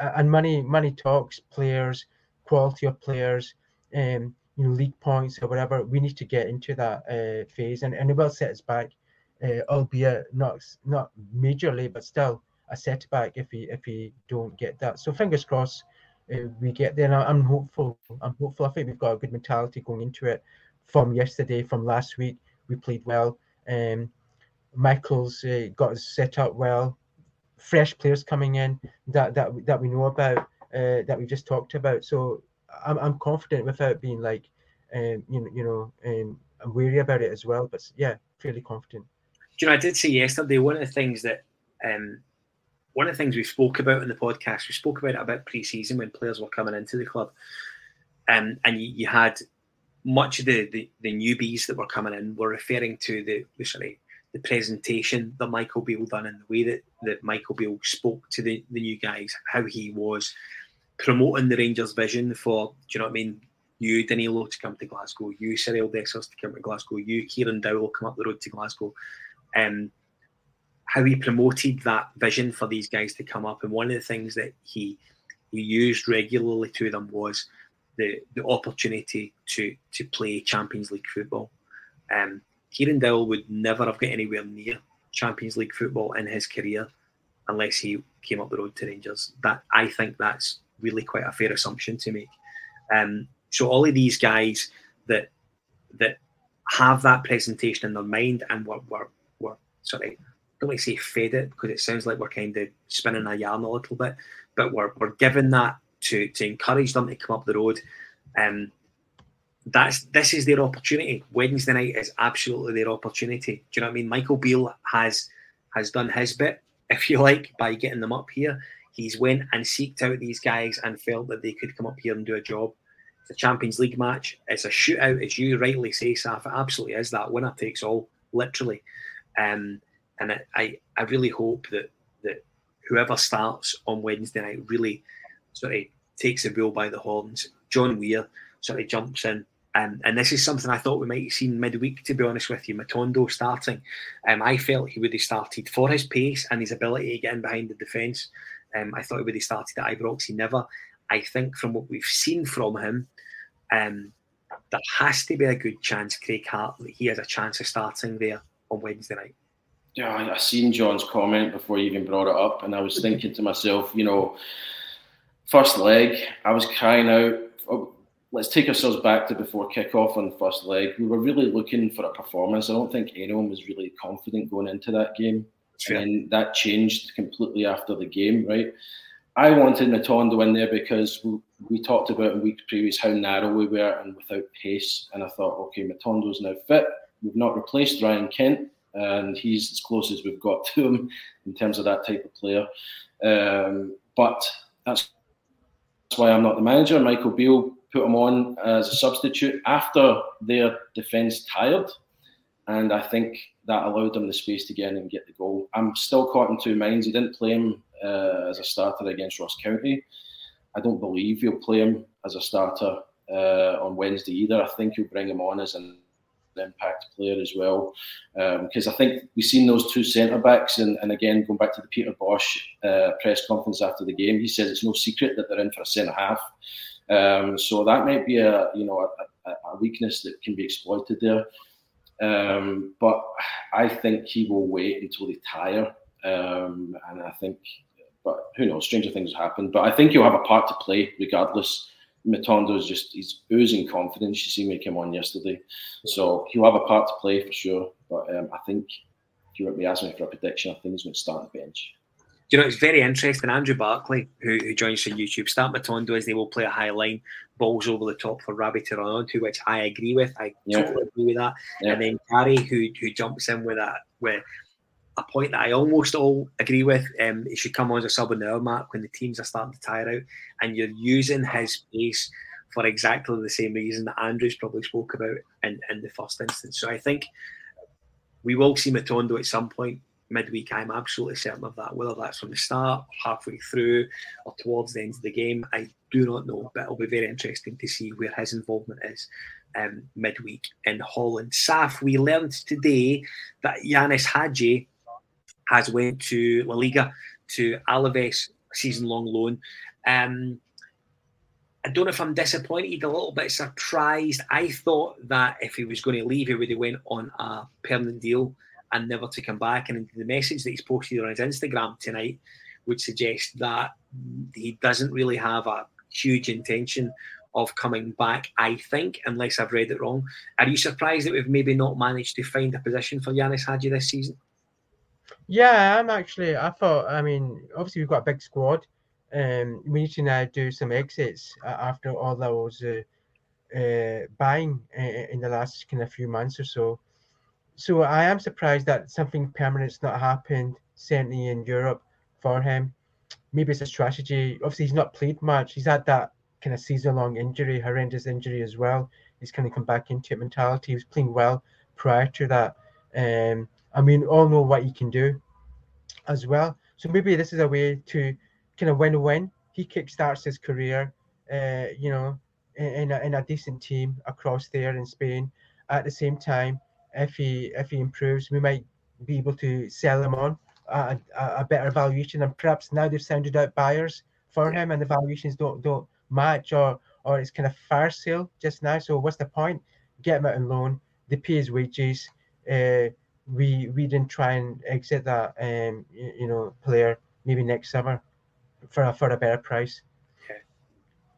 uh, and money money talks, players, quality of players, um, you know, league points or whatever, we need to get into that uh, phase, and, and it will set us back, uh, albeit not not majorly, but still a setback if we if we don't get that. So fingers crossed, uh, we get there. I'm hopeful. I'm hopeful. I think we've got a good mentality going into it. From yesterday, from last week, we played well. Um, Michael's uh, got us set up well fresh players coming in that that that we know about uh, that we just talked about. So I'm I'm confident without being like um, you know you know um, I'm wary about it as well. But yeah, fairly confident. Do you know, I did say yesterday one of the things that um, one of the things we spoke about in the podcast, we spoke about it about pre-season when players were coming into the club, um, and you, you had much of the, the, the newbies that were coming in were referring to the, the the presentation that Michael Beale done and the way that, that Michael Beale spoke to the, the new guys, how he was promoting the Rangers vision for, do you know what I mean? You, Danilo, to come to Glasgow, you, Cyriel Dessers, to come to Glasgow, you, Kieran Dowell, come up the road to Glasgow. Um, how he promoted that vision for these guys to come up. And one of the things that he he used regularly to them was the the opportunity to to play Champions League football. Um, Kieran Dowell would never have got anywhere near Champions League football in his career unless he came up the road to Rangers. That I think that's really quite a fair assumption to make. Um, so all of these guys that that have that presentation in their mind and were were, were sorry, don't want to say fed it because it sounds like we're kind of spinning a yarn a little bit, but we're, we're given that to to encourage them to come up the road. Um, that's this is their opportunity. Wednesday night is absolutely their opportunity. Do you know what I mean? Michael Beale has has done his bit, if you like, by getting them up here. He's went and seeked out these guys and felt that they could come up here and do a job. It's a Champions League match. It's a shootout, as you rightly say, Saf. It absolutely is that winner takes all, literally. Um, and I, I, I really hope that that whoever starts on Wednesday night really sort of takes the bull by the horns. John Weir sort of jumps in um, and this is something I thought we might have seen midweek, to be honest with you. Matondo starting. Um, I felt he would have started for his pace and his ability to get in behind the defence. Um, I thought he would have started at Ibrox. He never. I think from what we've seen from him, um, there has to be a good chance, Craig Hart, that he has a chance of starting there on Wednesday night. Yeah, I seen John's comment before he even brought it up, and I was thinking to myself, you know, first leg, I was crying out let's take ourselves back to before kickoff on the first leg. We were really looking for a performance. I don't think anyone was really confident going into that game. Sure. And that changed completely after the game, right? I wanted Matondo in there because we, we talked about in weeks previous how narrow we were and without pace. And I thought, okay, Matondo's now fit. We've not replaced Ryan Kent, and he's as close as we've got to him in terms of that type of player. Um, but that's, that's why I'm not the manager. Michael Beale put him on as a substitute after their defence tired. And I think that allowed them the space to get in and get the goal. I'm still caught in two minds. He didn't play him uh, as a starter against Ross County. I don't believe he'll play him as a starter uh, on Wednesday either. I think he'll bring him on as an impact player as well. Because um, I think we've seen those two centre backs, and, and again, going back to the Peter Bosz uh, press conference after the game, he says it's no secret that they're in for a centre half. Um, so that might be a you know a, a, weakness that can be exploited there. Um, but I think he will wait until they tire, um, and I think, but who knows? Stranger things happen. But I think he'll have a part to play regardless. Matondo is just he's oozing confidence. You see me come on yesterday, so he'll have a part to play for sure. But um, I think if you were to asking me for a prediction, I think he's going to start the bench. You know, it's very interesting. Andrew Barkley, who, who joins from YouTube, start Matondo as they will play a high line, balls over the top for Rabbi to run onto, which I agree with. I yeah. totally agree with that. Yeah. And then Gary, who who jumps in with that with a point that I almost all agree with. Um, he should come on as a sub in the hour mark when the teams are starting to tire out, and you're using his pace for exactly the same reason that Andrews probably spoke about in, in the first instance. So I think we will see Matondo at some point midweek. I'm absolutely certain of that. Whether that's from the start, halfway through, or towards the end of the game, I do not know. But it'll be very interesting to see where his involvement is um, midweek in Holland. Saf, we learned today that Ianis Hagi has went to La Liga to Alaves season-long loan. Um, I don't know if I'm disappointed, a little bit surprised. I thought that if he was going to leave, he would have went on a permanent deal and never to come back. And the message that he's posted on his Instagram tonight would suggest that he doesn't really have a huge intention of coming back, I think, unless I've read it wrong. Are you surprised that we've maybe not managed to find a position for Ianis Hagi this season? Yeah, I'm actually. I thought, I mean, obviously, we've got a big squad. Um, we need to now do some exits after all those uh, uh, buying uh, in the last kind of few months or so so I am surprised that something permanent's not happened, certainly in Europe for him. Maybe it's a strategy. Obviously, he's not played much. He's had that kind of season-long injury, horrendous injury as well. He's kind of come back into it mentality. He was playing well prior to that. Um, I mean, all know what he can do as well. So maybe this is a way to kind of win-win. He kickstarts his career, uh, you know, in a, in a decent team across there in Spain. At the same time, if he if he improves, we might be able to sell him on a, a, a better valuation. And perhaps now they've sounded out buyers for him, and the valuations don't don't match, or or it's kind of fire sale just now. So what's the point? Get him out on loan. They pay his wages. Uh, we we didn't try and exit that um you, you know player maybe next summer for a for a better price. Okay.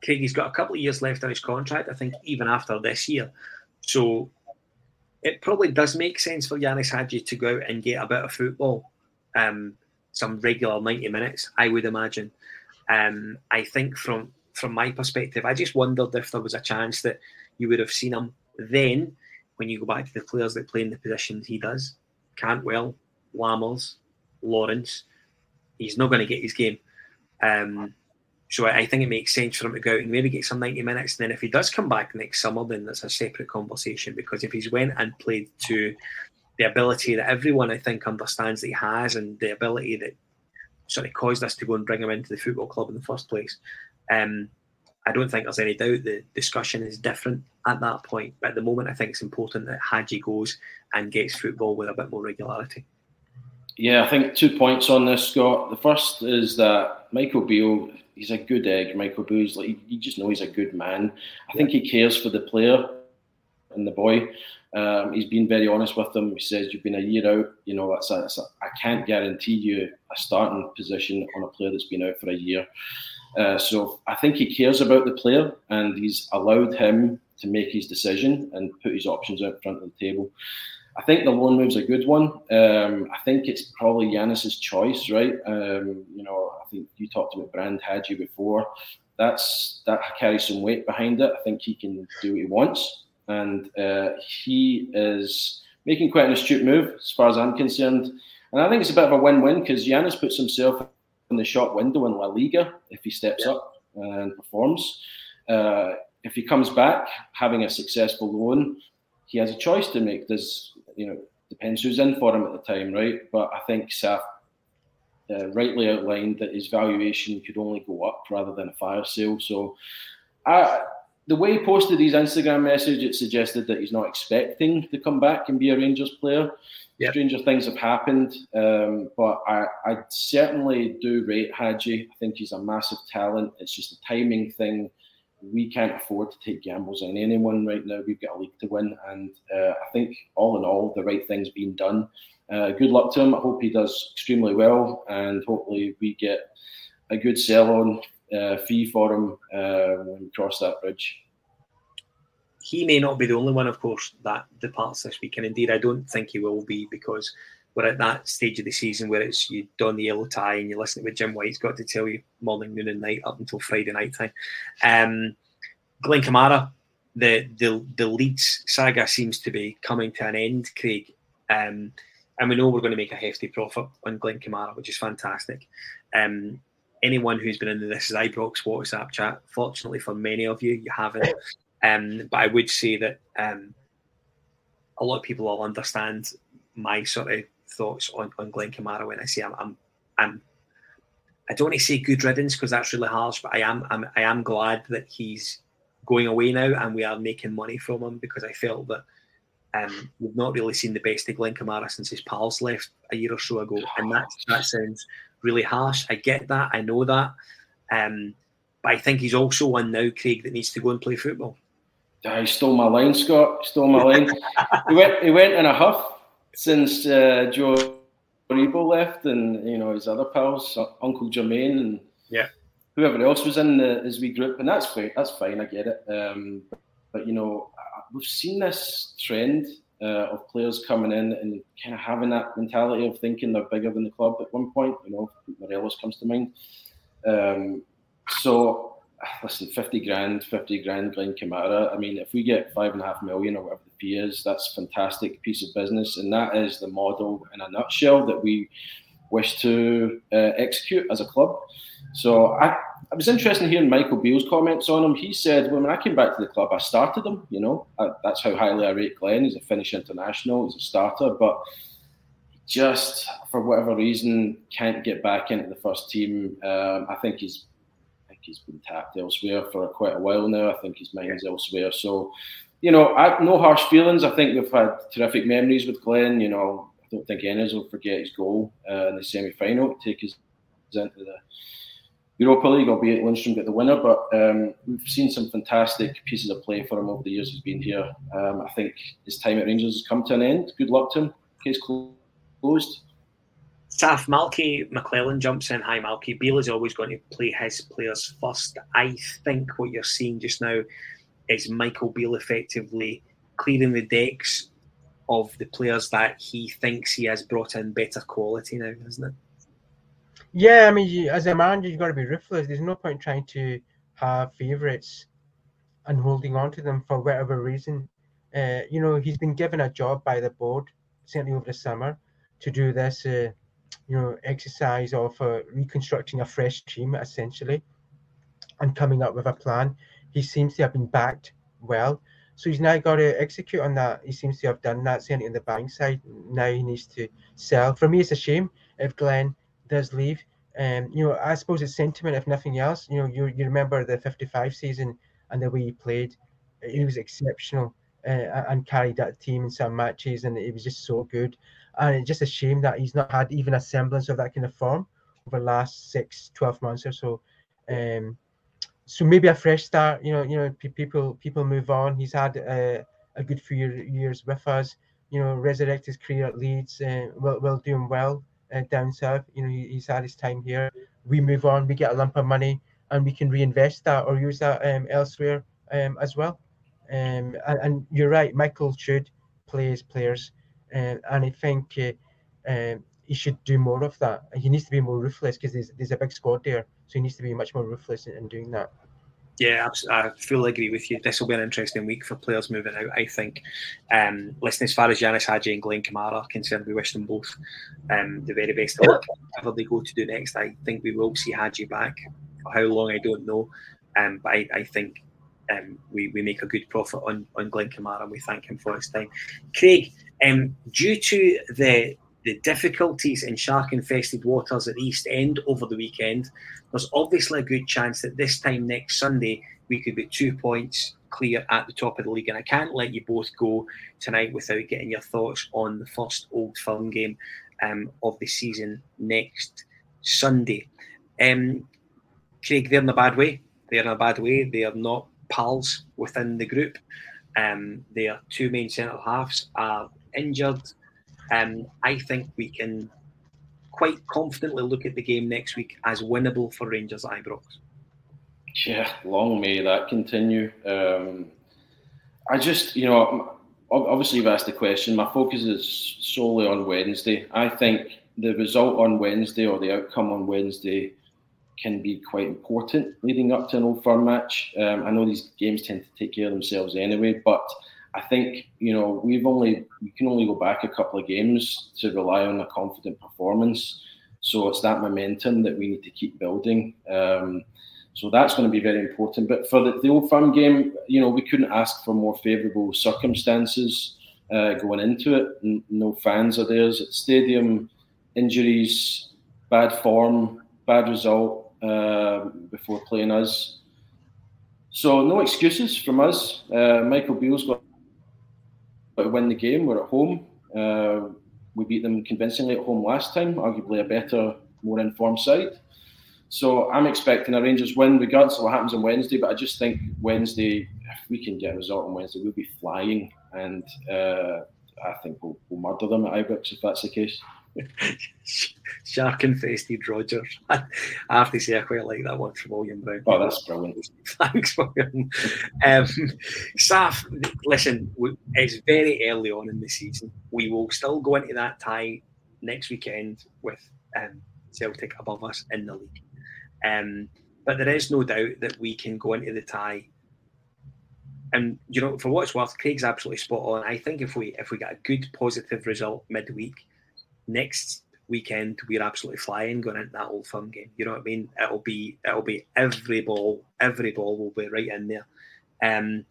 Craig, he's got a couple of years left on his contract. I think even after this year. So it probably does make sense for Ianis Hagi to go out and get a bit of football, um, some regular 90 minutes, I would imagine. Um, I think from from my perspective, I just wondered if there was a chance that you would have seen him then when you go back to the players that play in the positions he does. Cantwell, Lammers, Lawrence. He's not going to get his game. Um, so I think it makes sense for him to go out and maybe get some 90 minutes. And then if he does come back next summer, then that's a separate conversation. Because if he's went and played to the ability that everyone I think understands that he has and the ability that sort of caused us to go and bring him into the football club in the first place, um, I don't think there's any doubt the discussion is different at that point. But at the moment, I think it's important that Hagi goes and gets football with a bit more regularity. Yeah, I think two points on this, Scott. The first is that Michael Beale he's a good egg, Michael Boo's like you just know he's a good man. I think he cares for the player and the boy. Um, he's been very honest with them. He says you've been a year out. You know that's, a, that's a, I can't guarantee you a starting position on a player that's been out for a year. Uh, so I think he cares about the player and he's allowed him to make his decision and put his options out front of the table. I think the loan move's a good one. Um, I think it's probably Ianis's choice, right? Um, you know, I think you talked about Brand Hagi before. That's that carries some weight behind it. I think he can do what he wants, and uh, he is making quite an astute move as far as I'm concerned. And I think it's a bit of a win-win because Ianis puts himself in the shop window in La Liga if he steps yeah. up and performs. Uh, if he comes back having a successful loan, he has a choice to make. Does you know depends who's in for him at the time, right? But I think Saf uh, rightly outlined that his valuation could only go up rather than a fire sale. So, uh, the way he posted his Instagram message, it suggested that he's not expecting to come back and be a Rangers player. Yep. Stranger things have happened, um, but I, I, certainly do rate Hagi. I think he's a massive talent. It's just a timing thing. We can't afford to take gambles on anyone right now. We've got a league to win, and uh, I think all in all, the right thing's been done. Uh, good luck to him. I hope he does extremely well, and hopefully we get a good sell-on uh, fee for him uh, when we cross that bridge. He may not be the only one, of course, that departs this week, and indeed, I don't think he will be because we're at that stage of the season where it's you don the yellow tie and you listen to what Jim White's got to tell you morning, noon, and night up until Friday night time. Um, Glenn Kamara, the the the Leeds saga seems to be coming to an end, Craig. Um, and we know we're going to make a hefty profit on Glenn Kamara, which is fantastic. Um, anyone who's been in This Is Ibrox WhatsApp chat, fortunately for many of you, you haven't. Um, but I would say that um, a lot of people will understand my sort of thoughts on, on Glenn Kamara when I say I'm, I'm, I'm I don't want to say good riddance because that's really harsh, but I am I'm, I am glad that he's going away now and we are making money from him because I felt that um, we've not really seen the best of Glenn Kamara since his pals left a year or so ago, and that that sounds really harsh. I get that, I know that, um, but I think he's also one now, Craig, that needs to go and play football. Yeah, he stole my line, Scott. He stole my line. he went. He went in a huff since uh, Joe Aribo left, and you know his other pals, Uncle Jermaine, and yeah, whoever else was in the, his wee group, and that's fine. That's fine. I get it. Um, but you know, we've seen this trend uh, of players coming in and kind of having that mentality of thinking they're bigger than the club at one point. You know, Morelos comes to mind. Um, so, listen, 50 grand, 50 grand, Glenn Kamara. I mean, if we get five and a half million or whatever is, that's a fantastic piece of business. And that is the model in a nutshell that we wish to uh, execute as a club. So I, I was interested in hearing Michael Beale's comments on him. He said, well, when I came back to the club, I started him. You know, I, that's how highly I rate Glenn. He's a Finnish international. He's a starter, but just for whatever reason can't get back into the first team. Um, I think he's he's been tapped elsewhere for quite a while now. I think his mind's elsewhere. So, you know, I, no harsh feelings. I think we've had terrific memories with Glenn. You know, I don't think any of us will forget his goal uh, in the semi-final to take us into the Europa League, albeit Lundstram got the winner. But um, we've seen some fantastic pieces of play for him over the years he's been here. Um, I think his time at Rangers has come to an end. Good luck to him. Case closed. Saf Malky McClellan jumps in. Hi Malky. Beale is always going to play his players first. I think what you're seeing just now is Michael Beale effectively clearing the decks of the players that he thinks he has brought in better quality now, isn't it? Yeah, I mean, you, as a manager, you've got to be ruthless. There's no point trying to have favourites and holding on to them for whatever reason. Uh, you know, he's been given a job by the board, certainly over the summer, to do this, uh, you know, exercise of uh, reconstructing a fresh team, essentially, and coming up with a plan. He seems to have been backed well. So he's now got to execute on that. He seems to have done that, certainly on the buying side. Now he needs to sell. For me, it's a shame if Glenn does leave. Um, you know, I suppose it's sentiment, if nothing else. You know, you, you remember the 55 season and the way he played. He was exceptional uh, and carried that team in some matches, and it was just so good. And it's just a shame that he's not had even a semblance of that kind of form over the last six, 12 months or so. Um, so maybe a fresh start. You know, you know, people people move on. He's had uh, a good few years with us. You know, resurrect his career at Leeds. Uh, will will doing well uh, down south. You know, he, he's had his time here. We move on, we get a lump of money, and we can reinvest that or use that um, elsewhere um, as well. Um, and, and, you're right, Michael should play his players, and I think uh, um, he should do more of that. He needs to be more ruthless because there's, there's a big squad there, so he needs to be much more ruthless in, in doing that. Yeah, I fully agree with you. This will be an interesting week for players moving out. I think. Um, listen, as far as Ianis Hagi and Glenn Kamara are concerned, we wish them both um, the very best of. Whatever they go to do next, I think we will see Hadji back. For how long, I don't know. Um, but I, I think um, we, we make a good profit on, on Glenn Kamara and we thank him for his time. Craig, um, due to the the difficulties in shark infested waters at the East End over the weekend, there's obviously a good chance that this time next Sunday we could be two points clear at the top of the league. And I can't let you both go tonight without getting your thoughts on the first Old Firm game um, of the season next Sunday. Um, Craig, they're in a bad way. They're in a bad way. They are not pals within the group. Um, their two main centre halves are injured. Um, I think we can quite confidently look at the game next week as winnable for Rangers at Ibrox. Yeah, long may that continue. Um, I just, you know, obviously you've asked the question. My focus is solely on Wednesday. I think the result on Wednesday or the outcome on Wednesday can be quite important leading up to an old firm match. Um, I know these games tend to take care of themselves anyway, but I think you know we've only we can only go back a couple of games to rely on a confident performance. So it's that momentum that we need to keep building. Um, so that's going to be very important. But for the, the Old Firm game, you know, we couldn't ask for more favourable circumstances uh, going into it. N- no fans are there. At stadium, injuries, bad form, bad result uh, before playing us. So no excuses from us. Uh, Michael Beale's got to win the game. We're at home. Uh, we beat them convincingly at home last time, arguably a better, more informed side. So I'm expecting a Rangers win, regardless of what happens on Wednesday. But I just think Wednesday, if we can get a result on Wednesday, we'll be flying, and uh, I think we'll, we'll murder them at Ibrox if that's the case. Shark and infested Rogers. I have to say, I quite like that one from William Brown. Oh, that's brilliant. Thanks, William. Um, Saf, listen, it's very early on in the season. We will still go into that tie next weekend with um, Celtic above us in the league. Um, but there is no doubt that we can go into the tie. And you know, for what's worth, Craig's absolutely spot on. I think if we if we get a good positive result midweek, next weekend we're absolutely flying going into that old firm game. You know what I mean? It'll be it'll be every ball, every ball will be right in there. Um,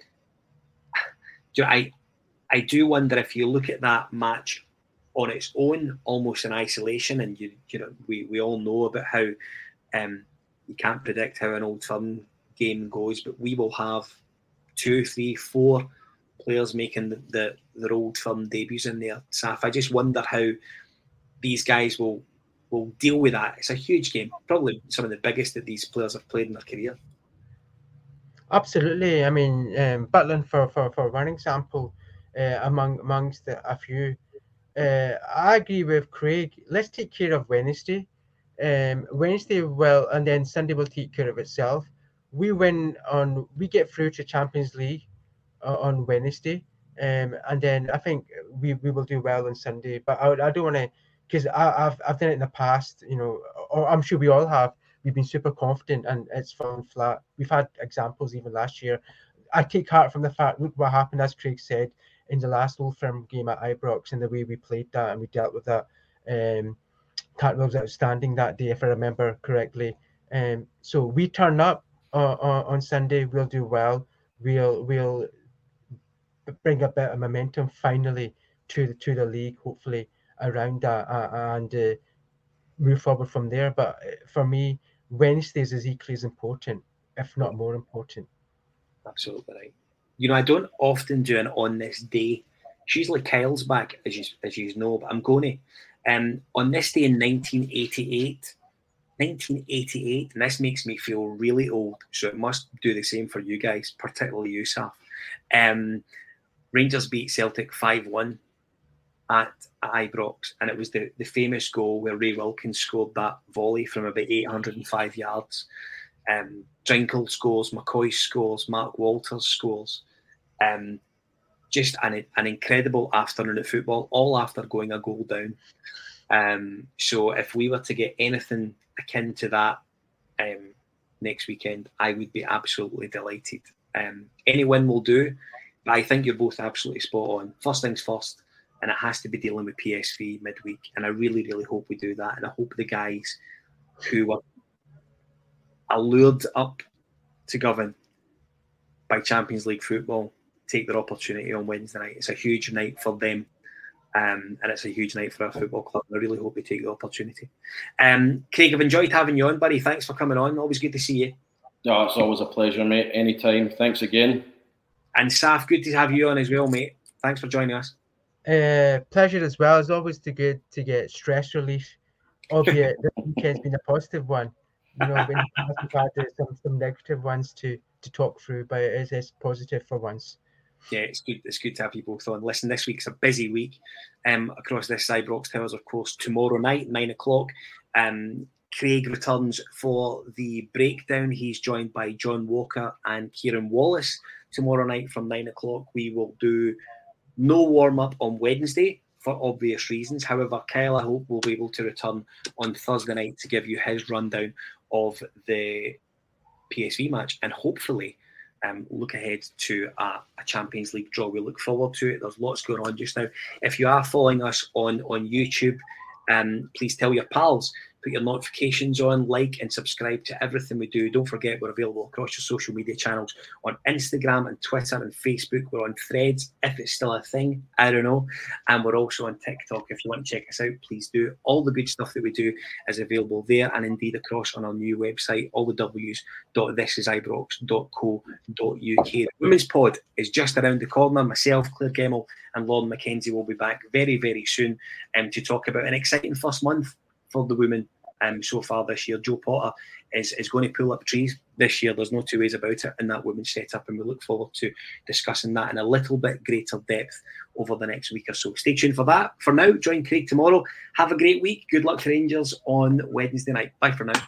I I do wonder if you look at that match on its own, almost in isolation, and you you know we, we all know about how um, you can't predict how an old firm game goes, but we will have two, three, four players making the, the their old firm debuts in there. Saf, I just wonder how these guys will will deal with that. It's a huge game, probably some of the biggest that these players have played in their career. Absolutely. I mean, um, Butland, for, for, for one example, uh, among amongst a few, uh, I agree with Craig. Let's take care of Wednesday. Um, Wednesday will, and then Sunday will take care of itself. We win on, we get through to Champions League uh, on Wednesday, um, and then I think we, we will do well on Sunday. But I, I don't want to because I've I've done it in the past, you know, or I'm sure we all have. We've been super confident and it's fallen flat. We've had examples even last year. I take heart from the fact, look what happened, as Craig said, in the last Old Firm game at Ibrox and the way we played that and we dealt with that. Um, was outstanding that day, if I remember correctly. Um, so we turn up uh, on Sunday, we'll do well. We'll we'll bring a bit of momentum finally to the to the league, hopefully around that uh, and uh, move forward from there. But uh, for me, Wednesdays is equally as important, if not more important. Absolutely right. You know, I don't often do an on this day. It's usually Kyle's back, as you as you know, but I'm going to. Um, on this day in 1988, 1988, and this makes me feel really old, so it must do the same for you guys, particularly you, Saf. Um, Rangers beat Celtic 5 1 at, Ibrox, and it was the, the famous goal where Ray Wilkins scored that volley from about 805 yards. Um, Drinkell scores, McCoist scores, Mark Walters scores. Um, just an, an incredible afternoon at football, all after going a goal down. Um, so if we were to get anything akin to that um, next weekend, I would be absolutely delighted. Um, any win will do, but I think you're both absolutely spot on. First things first, and it has to be dealing with PSV midweek. And I really, really hope we do that. And I hope the guys who were allured up to Govan by Champions League football take their opportunity on Wednesday night. It's a huge night for them. Um, and it's a huge night for our football club. And I really hope we take the opportunity. Um, Craig, I've enjoyed having you on, buddy. Thanks for coming on. Always good to see you. Yeah, it's always a pleasure, mate. Anytime. Thanks again. And Saf, good to have you on as well, mate. Thanks for joining us. Uh, pleasure as well. It's always too good to get stress relief. Albeit this weekend's been a positive one. You know, we've had some, some negative ones to to talk through, but it is it's positive for once. Yeah, it's good. It's good to have you both on. Listen, this week's a busy week um, across this side. Brox Towers, of course, tomorrow night, nine o'clock. Um, Craig returns for the breakdown. He's joined by John Walker and Kieran Wallace tomorrow night from nine o'clock. We will do no warm up on Wednesday for obvious reasons. However, Kyle, I hope, will be able to return on Thursday night to give you his rundown of the PSV match and hopefully um, look ahead to a, a, Champions League draw. We look forward to it. There's lots going on just now. If you are following us on on YouTube, um, please tell your pals put your notifications on, like and subscribe to everything we do. Don't forget we're available across your social media channels on Instagram and Twitter and Facebook. We're on Threads if it's still a thing. I don't know. And we're also on TikTok. If you want to check us out, please do. All the good stuff that we do is available there and indeed across on our new website, all the W's.thisisibrox.co.uk. The Women's Pod is just around the corner. Myself, Claire Gemmell, and Lauren McKenzie will be back very, very soon um, to talk about an exciting first month for the women um, so far this year. Jo Potter is, is going to pull up trees this year. There's no two ways about it in that women's setup, and we look forward to discussing that in a little bit greater depth over the next week or so. Stay tuned for that. For now, join Craig tomorrow. Have a great week. Good luck to Rangers on Wednesday night. Bye for now.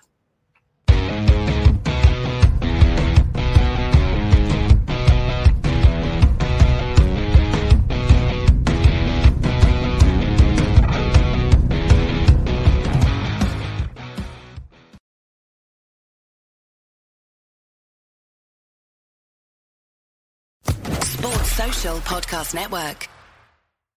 Podcast Network.